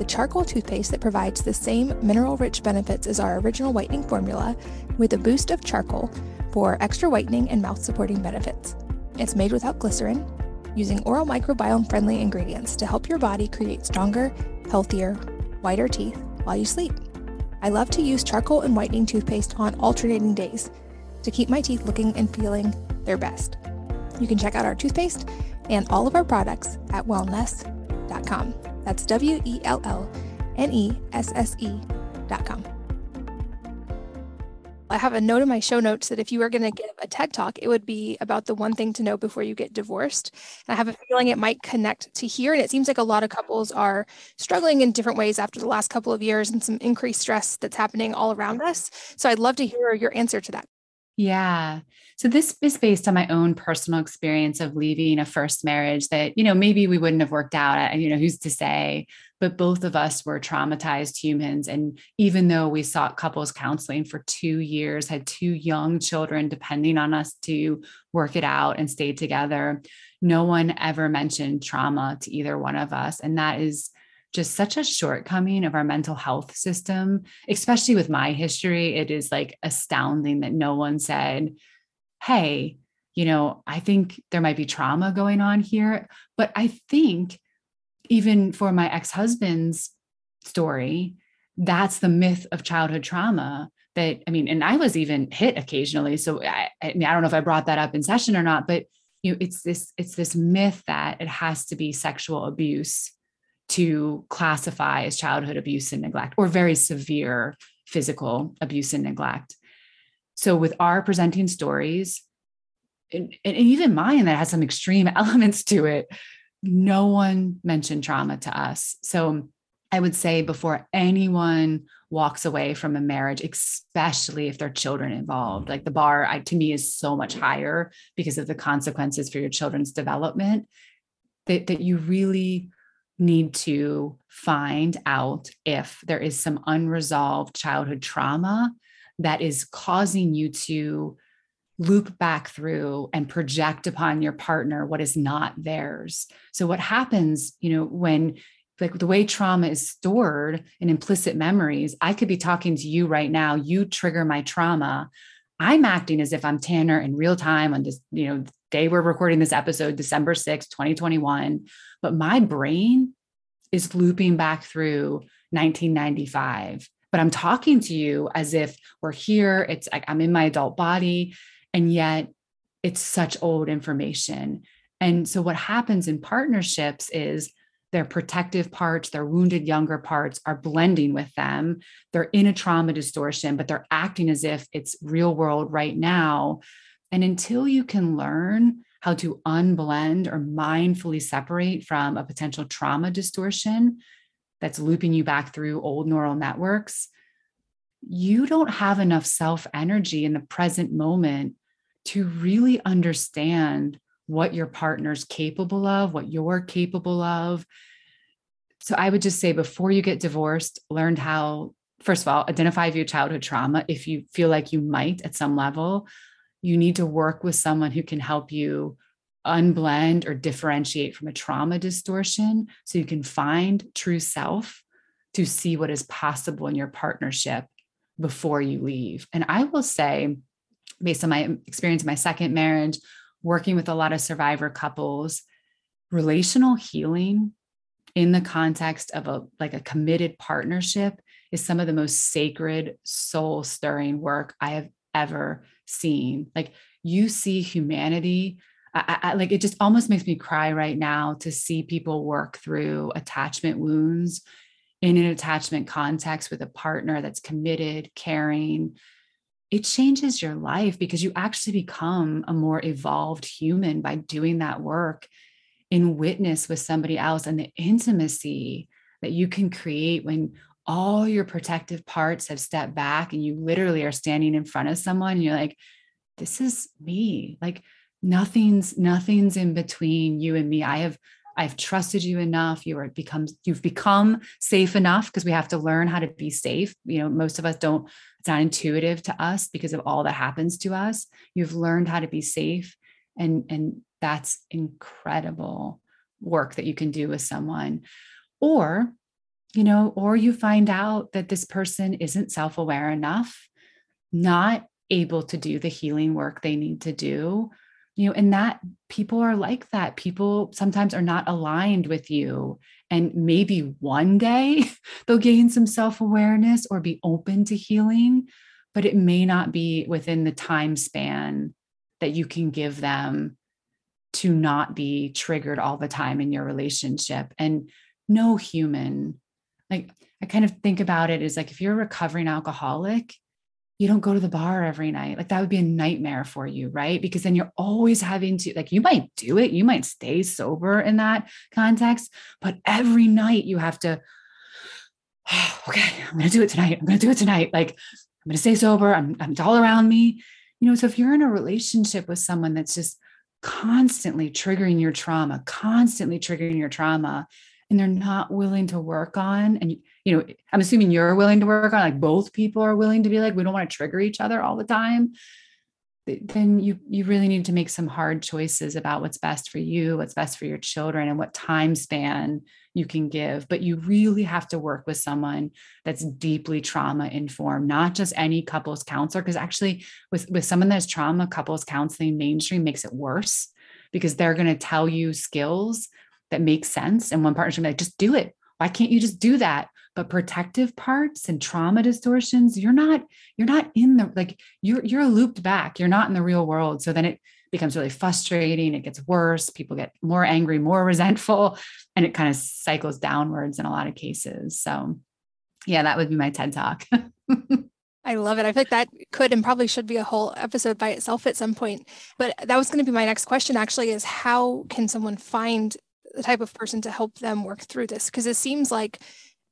the charcoal toothpaste that provides the same mineral rich benefits as our original whitening formula with a boost of charcoal for extra whitening and mouth supporting benefits. It's made without glycerin, using oral microbiome friendly ingredients to help your body create stronger, healthier, whiter teeth while you sleep. I love to use charcoal and whitening toothpaste on alternating days to keep my teeth looking and feeling their best. You can check out our toothpaste and all of our products at wellnesse.com. That's W E L L N E S S E.com. I have a note in my show notes that if you were going to give a TED talk, it would be about the one thing to know before you get divorced. And I have a feeling it might connect to here. And it seems like a lot of couples are struggling in different ways after the last couple of years and some increased stress that's happening all around us. So I'd love to hear your answer to that. Yeah. So this is based on my own personal experience of leaving a first marriage that, you know, maybe we wouldn't have worked out. You know, who's to say? But both of us were traumatized humans. And even though we sought couples counseling for two years, had two young children depending on us to work it out and stay together, no one ever mentioned trauma to either one of us. And that is just such a shortcoming of our mental health system, especially with my history. It is like astounding that no one said, Hey, you know, I think there might be trauma going on here. But I think even for my ex husband's story, that's the myth of childhood trauma that I mean, and I was even hit occasionally. So I, I mean, I don't know if I brought that up in session or not, but you know, it's this, it's this myth that it has to be sexual abuse to classify as childhood abuse and neglect or very severe physical abuse and neglect. So, with our presenting stories, and, and even mine that has some extreme elements to it, no one mentioned trauma to us. So, I would say before anyone walks away from a marriage, especially if there are children involved, mm-hmm. like the bar I, to me is so much higher because of the consequences for your children's development, that, that you really need to find out if there is some unresolved childhood trauma that is causing you to loop back through and project upon your partner what is not theirs. So what happens, you know, when like the way trauma is stored in implicit memories, I could be talking to you right now, you trigger my trauma. I'm acting as if I'm Tanner in real time on this, you know, day we're recording this episode, December 6, 2021. But my brain is looping back through 1995. But I'm talking to you as if we're here. It's like I'm in my adult body. And yet it's such old information. And so what happens in partnerships is their protective parts, their wounded younger parts are blending with them. They're in a trauma distortion, but they're acting as if it's real world right now. And until you can learn how to unblend or mindfully separate from a potential trauma distortion that's looping you back through old neural networks, you don't have enough self energy in the present moment to really understand what your partner's capable of, what you're capable of. So I would just say before you get divorced, learn how, first of all, identify your childhood trauma if you feel like you might at some level you need to work with someone who can help you unblend or differentiate from a trauma distortion so you can find true self to see what is possible in your partnership before you leave. And I will say, based on my experience in my second marriage, working with a lot of survivor couples, relational healing in the context of a like a committed partnership is some of the most sacred soul stirring work I have ever seen. Like you see humanity I, I, like it just almost makes me cry right now to see people work through attachment wounds in an attachment context with a partner that's committed, caring. It changes your life because you actually become a more evolved human by doing that work in witness with somebody else and the intimacy that you can create when all your protective parts have stepped back and you literally are standing in front of someone and you're like this is me. Like nothing's nothing's in between you and me. I have i've trusted you enough. You are becomes you've become safe enough because we have to learn how to be safe. You know most of us don't it's not intuitive to us because of all that happens to us. You've learned how to be safe and and that's incredible work that you can do with someone. Or you know or you find out that this person isn't self-aware enough not able to do the healing work they need to do you know and that people are like that. People sometimes are not aligned with you and maybe one day they'll gain some self-awareness or be open to healing but it may not be within the time span that you can give them to not be triggered all the time in your relationship. And no human like i kind of think about it as like if you're a recovering alcoholic you don't go to the bar every night. Like that would be a nightmare for you, right? Because then you're always having to, like, you might do it, you might stay sober in that context, but every night you have to, oh, okay, I'm going to do it tonight. I'm going to do it tonight. Like, I'm going to stay sober. I'm, I'm all around me. You know, so if you're in a relationship with someone that's just constantly triggering your trauma, constantly triggering your trauma, and they're not willing to work on and you know i'm assuming you're willing to work on like both people are willing to be like we don't want to trigger each other all the time then you you really need to make some hard choices about what's best for you what's best for your children and what time span you can give. But you really have to work with someone that's deeply trauma informed not just any couples counselor because actually with with someone that's trauma couples counseling mainstream makes it worse because they're going to tell you skills that makes sense and one partner's going to be like just do it. Why can't you just do that? But protective parts and trauma distortions you're not you're not in the like you're you're looped back. You're not in the real world. So then it becomes really frustrating. It gets worse. People get more angry more resentful and it kind of cycles downwards in a lot of cases. So yeah that would be my ted talk. I love it. I feel like that could and probably should be a whole episode by itself at some point. But that was going to be my next question actually is how can someone find the type of person to help them work through this? Because it seems like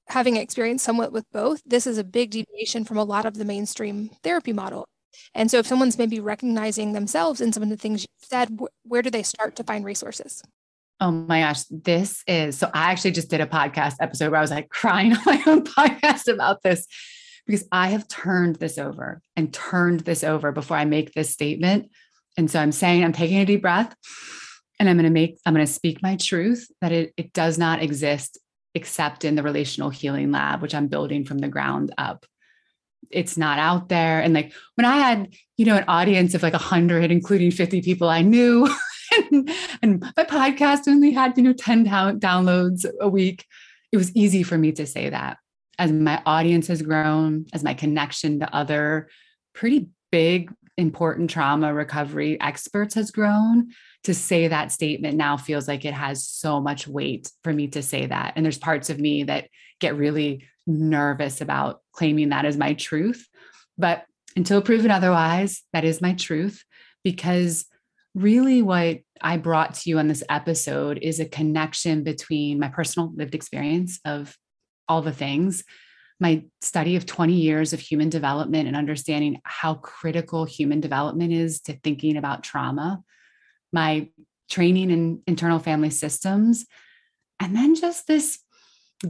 having experience somewhat with both, this is a big deviation from a lot of the mainstream therapy model. And so if someone's maybe recognizing themselves in some of the things you said, wh- where do they start to find resources? Oh my gosh, this is so. I actually just did a podcast episode where I was like crying on my own podcast about this because I have turned this over and turned this over before I make this statement. And so I'm saying, I'm taking a deep breath and I'm going to make, I'm going to speak my truth that it, it does not exist except in the relational healing lab, which I'm building from the ground up. It's not out there. And like when I had, you know, an audience of like a hundred, including 50 people I knew, and, and, my podcast only had, you know, 10 down, downloads a week, it was easy for me to say that. As my audience has grown, as my connection to other pretty big, important trauma recovery experts has grown, to say that statement now feels like it has so much weight for me to say that. And there's parts of me that get really nervous about claiming that as my truth. But until proven otherwise, that is my truth because really what I brought to you on this episode is a connection between my personal lived experience of all the things, my study of 20 years of human development and understanding how critical human development is to thinking about trauma my training in internal family systems, and then just this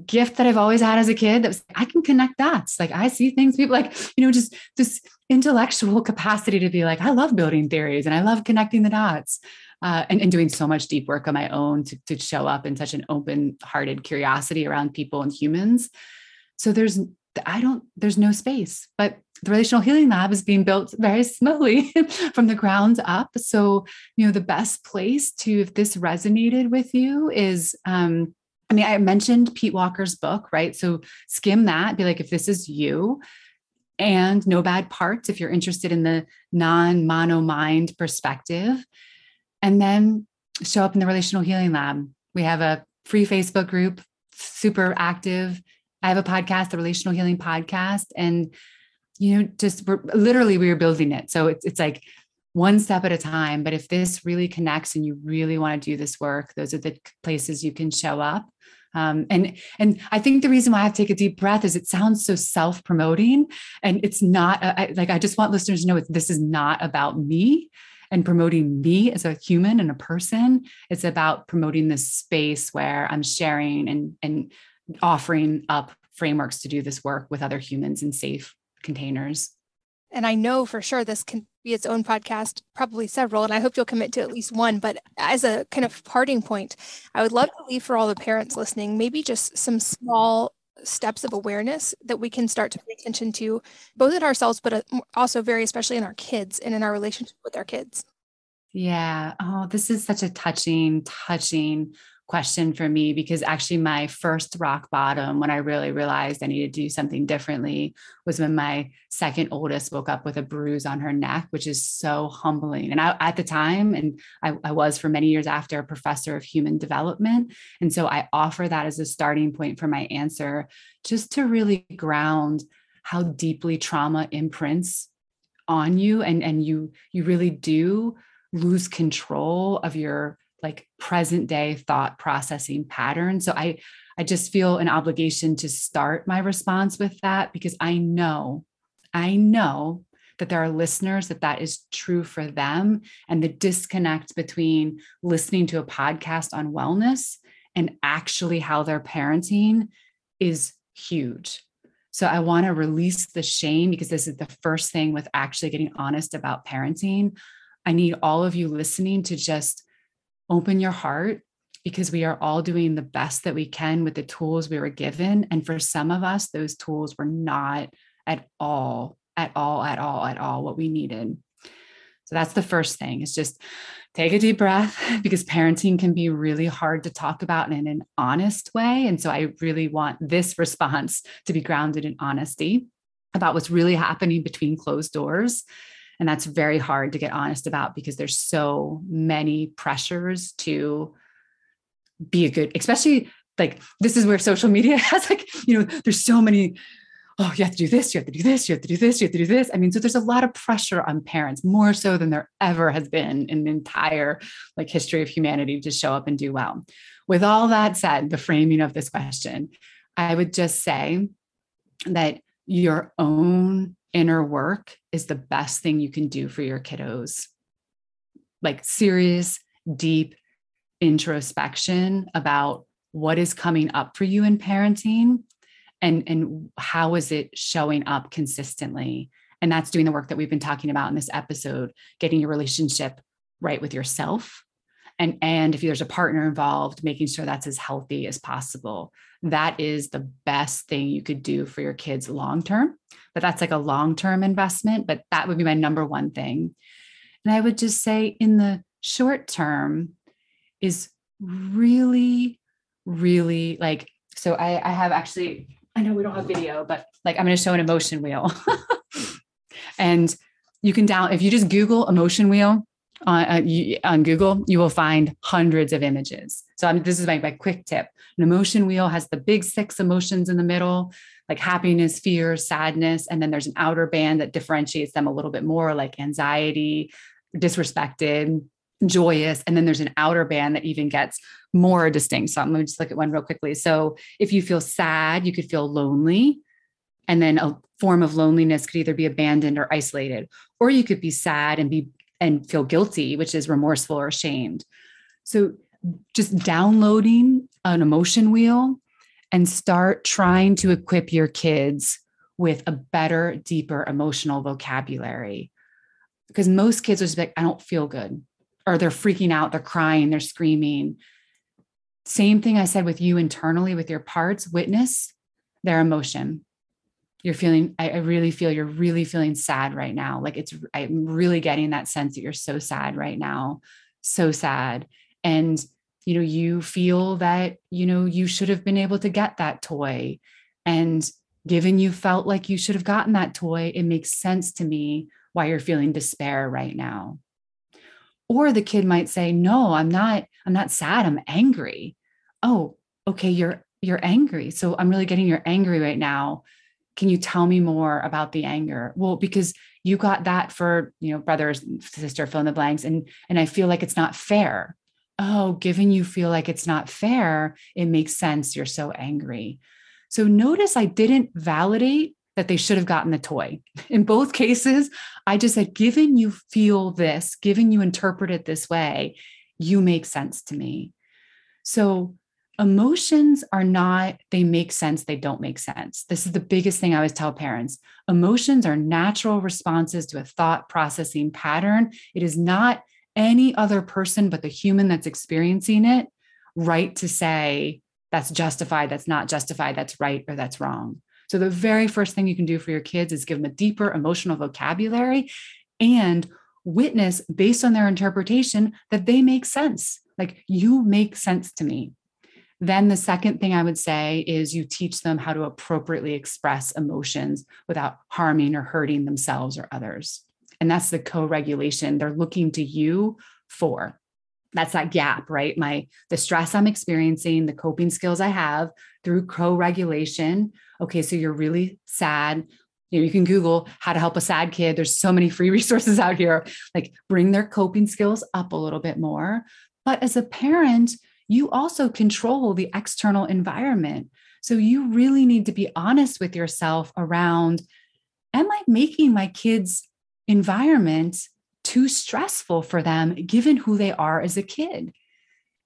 gift that I've always had as a kid that was I can connect dots. Like I see things, people like, you know, just this intellectual capacity to be like, I love building theories and I love connecting the dots. Uh, and, and doing so much deep work on my own to, to show up in such an open hearted curiosity around people and humans. So there's, I don't, there's no space, but the relational healing lab is being built very slowly from the ground up so you know the best place to if this resonated with you is um i mean i mentioned pete walker's book right so skim that be like if this is you and no bad parts if you're interested in the non mono mind perspective and then show up in the relational healing lab. We have a free Facebook group, super active. I have a podcast, the Relational Healing Podcast, and you know, just we're, literally we are building it. So it's it's like one step at a time. But if this really connects and you really want to do this work, those are the places you can show up. Um, and and I think the reason why I have to take a deep breath is it sounds so self promoting, and it's not like I just want listeners to know this is not about me and promoting me as a human and a person. It's about promoting this space where I'm sharing and, and offering up frameworks to do this work with other humans in safe containers. And I know for sure this can be its own podcast, probably several, and I hope you'll commit to at least one. But as a kind of parting point, I would love to leave for all the parents listening, maybe just some small steps of awareness that we can start to pay attention to, both in ourselves, but uh, also very especially in our kids and in our relationship with our kids? Yeah. Oh, this is such a touching, touching question for me because actually my first rock bottom when I really realized I needed to do something differently was when my second oldest woke up with a bruise on her neck, which is so humbling. And I, at the time, and I, I was for many years after a professor of human development. And so I offer that as a starting point for my answer, just to really ground how deeply trauma imprints on you and, and you you really do lose control of your like present day thought processing pattern. So I I just feel an obligation to start my response with that because I know I know that there are listeners that that is true for them and the disconnect between listening to a podcast on wellness and actually how they're parenting is huge. So I want to release the shame because this is the first thing with actually getting honest about parenting. I need all of you listening to just open your heart because we are all doing the best that we can with the tools we were given. And for some of us, those tools were not at all, at all, at all, at all what we needed. So that's the first thing is just take a deep breath because parenting can be really hard to talk about in an honest way. And so I really want this response to be grounded in honesty about what's really happening between closed doors and that's very hard to get honest about because there's so many pressures to be a good, especially like this is where social media has like, you know, there's so many oh, you have to do this, you have to do this, you have to do this, you have to do this. I mean, so there's a lot of pressure on parents, more so than there ever has been in the entire like history of humanity to show up and do well. With all that said, the framing of this question, I would just say that your own inner work is the best thing you can do for your kiddos. Like serious, deep introspection about what is coming up for you in parenting and and how is it showing up consistently. And that's doing the work that we've been talking about in this episode getting your relationship right with yourself. And and if there's a partner involved making sure that's as healthy as possible that is the best thing you could do for your kids long term but that's like a long term investment but that would be my number one thing. And i would just say in the short term is really really like so i i have actually i know we don't have video but like i'm going to show an emotion wheel. And you can down if you just google emotion wheel on, on Google, you will find hundreds of images. So I'm, this is my, my quick tip. An emotion wheel has the big six emotions in the middle, like happiness, fear, sadness. And then there's an outer band that differentiates them a little bit more, like anxiety, disrespected, joyous. And then there's an outer band that even gets more distinct. So I'm going to just look at one real quickly. So if you feel sad, you could feel lonely. And then a form of loneliness could either be abandoned or isolated, or you could be sad and be and feel guilty, which is remorseful or ashamed. So just downloading an emotion wheel and start trying to equip your kids with a better, deeper emotional vocabulary. Because most kids are just like, I don't feel good, or they're freaking out, they're crying, they're screaming. Same thing I said with you internally with your parts, witness their emotion you're feeling I, I, really feel you're really feeling sad right now like it's i'm really getting that sense that you're so sad right now so sad and you know you feel that you know you should have been able to get that toy and given you felt like you should have gotten that toy it makes sense to me why you're feeling despair right now Or the kid might say, "No, I'm not I'm not sad, I'm angry." Oh, okay, you're you're angry. So I'm really getting you're angry right now. Can you tell me more about the anger? Well, because you got that for, you know, brother, sister, fill in the blanks. And and I feel like it's not fair. Oh, given you feel like it's not fair, it makes sense. You're so angry. So notice I didn't validate that they should have gotten the toy. In both cases, I just said, given you feel this, given you interpret it this way, you make sense to me. So emotions are not, they make sense, they don't make sense. This is the biggest thing I always tell parents. Emotions are natural responses to a thought processing pattern. It is not any other person but the human that's experiencing it right to say that's justified, that's not justified, that's right, or that's wrong. So, the very first thing you can do for your kids is give them a deeper emotional vocabulary and witness based on their interpretation that they make sense. Like, you make sense to me. Then, the second thing I would say is you teach them how to appropriately express emotions without harming or hurting themselves or others. And that's the co regulation they're looking to you for. That's that gap right? My the stress i'm experiencing the coping skills i have through co-regulation. Okay so you're really sad. You know you can google how to help a sad kid. There's so many free resources out here. Like bring their coping skills up a little bit more. But as a parent you also control the external environment so you really need to be honest with yourself around am i making my kids environment too stressful for them given who they are as a kid.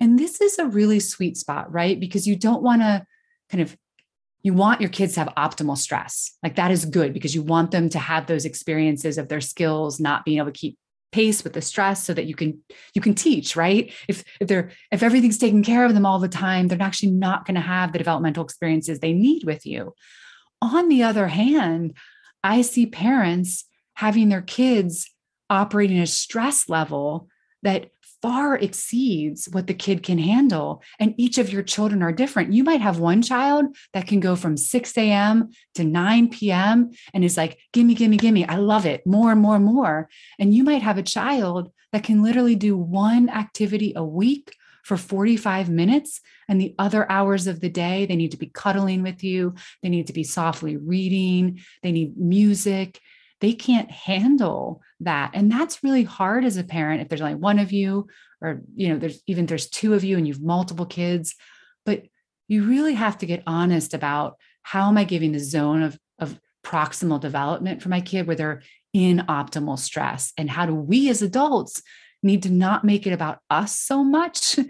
And this is a really sweet spot, right? Because you don't want to kind of you want your kids to have optimal stress. Like that is good because you want them to have those experiences of their skills not being able to keep pace with the stress so that you can you can teach right? If if they're if everything's taken care of them all the time they're actually not going to have the developmental experiences they need with you. On the other hand i see parents having their kids operating a stress level that far exceeds what the kid can handle. And each of your children are different. You might have one child that can go from 6 a.m. to 9 p.m. and is like, gimme, gimme, gimme. I love it more and more and more. And you might have a child that can literally do one activity a week for 45 minutes. And the other hours of the day, they need to be cuddling with you. They need to be softly reading. They need music they can't handle that. And that's really hard as a parent if there's only one of you or you know there's even there's two of you and you've multiple kids. But you really have to get honest about how am i giving the zone of of proximal development for my kid where they're in optimal stress? And how do we as adults need to not make it about us so much?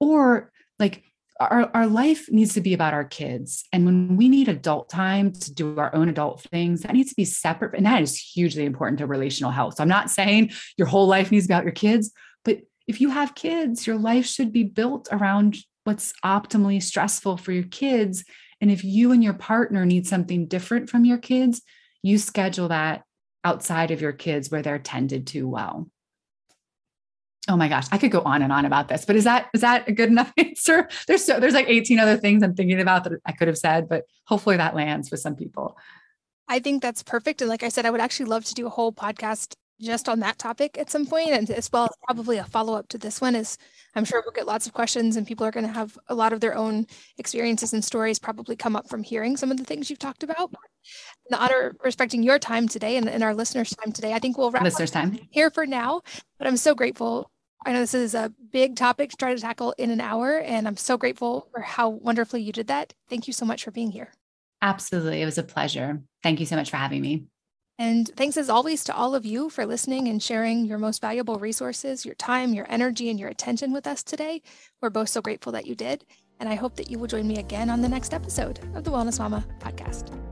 Or like our, our life needs to be about our kids. And when we need adult time to do our own adult things, that needs to be separate. And that is hugely important to relational health. So I'm not saying your whole life needs to be about your kids, but if you have kids, your life should be built around what's optimally stressful for your kids. And if you and your partner need something different from your kids, you schedule that outside of your kids where they're tended to well oh my gosh i could go on and on about this but is that is that a good enough answer? There's so there's like 18 other things i'm thinking about that i could have said but hopefully that lands with some people. I think that's perfect and like i said i would actually love to do a whole podcast just on that topic at some point and as well probably a follow-up to this one is i'm sure we'll get lots of questions and people are going to have a lot of their own experiences and stories probably come up from hearing some of the things you've talked about the honor respecting your time today and, and our listeners time today i think we'll wrap listeners time here for now but i'm so grateful I know this is a big topic to try to tackle in an hour, and I'm so grateful for how wonderfully you did that. Thank you so much for being here. Absolutely. It was a pleasure. Thank you so much for having me. And thanks as always to all of you for listening and sharing your most valuable resources, your time, your energy, and your attention with us today. We're both so grateful that you did. And I hope that you will join me again on the next episode of the Wellness Mama podcast.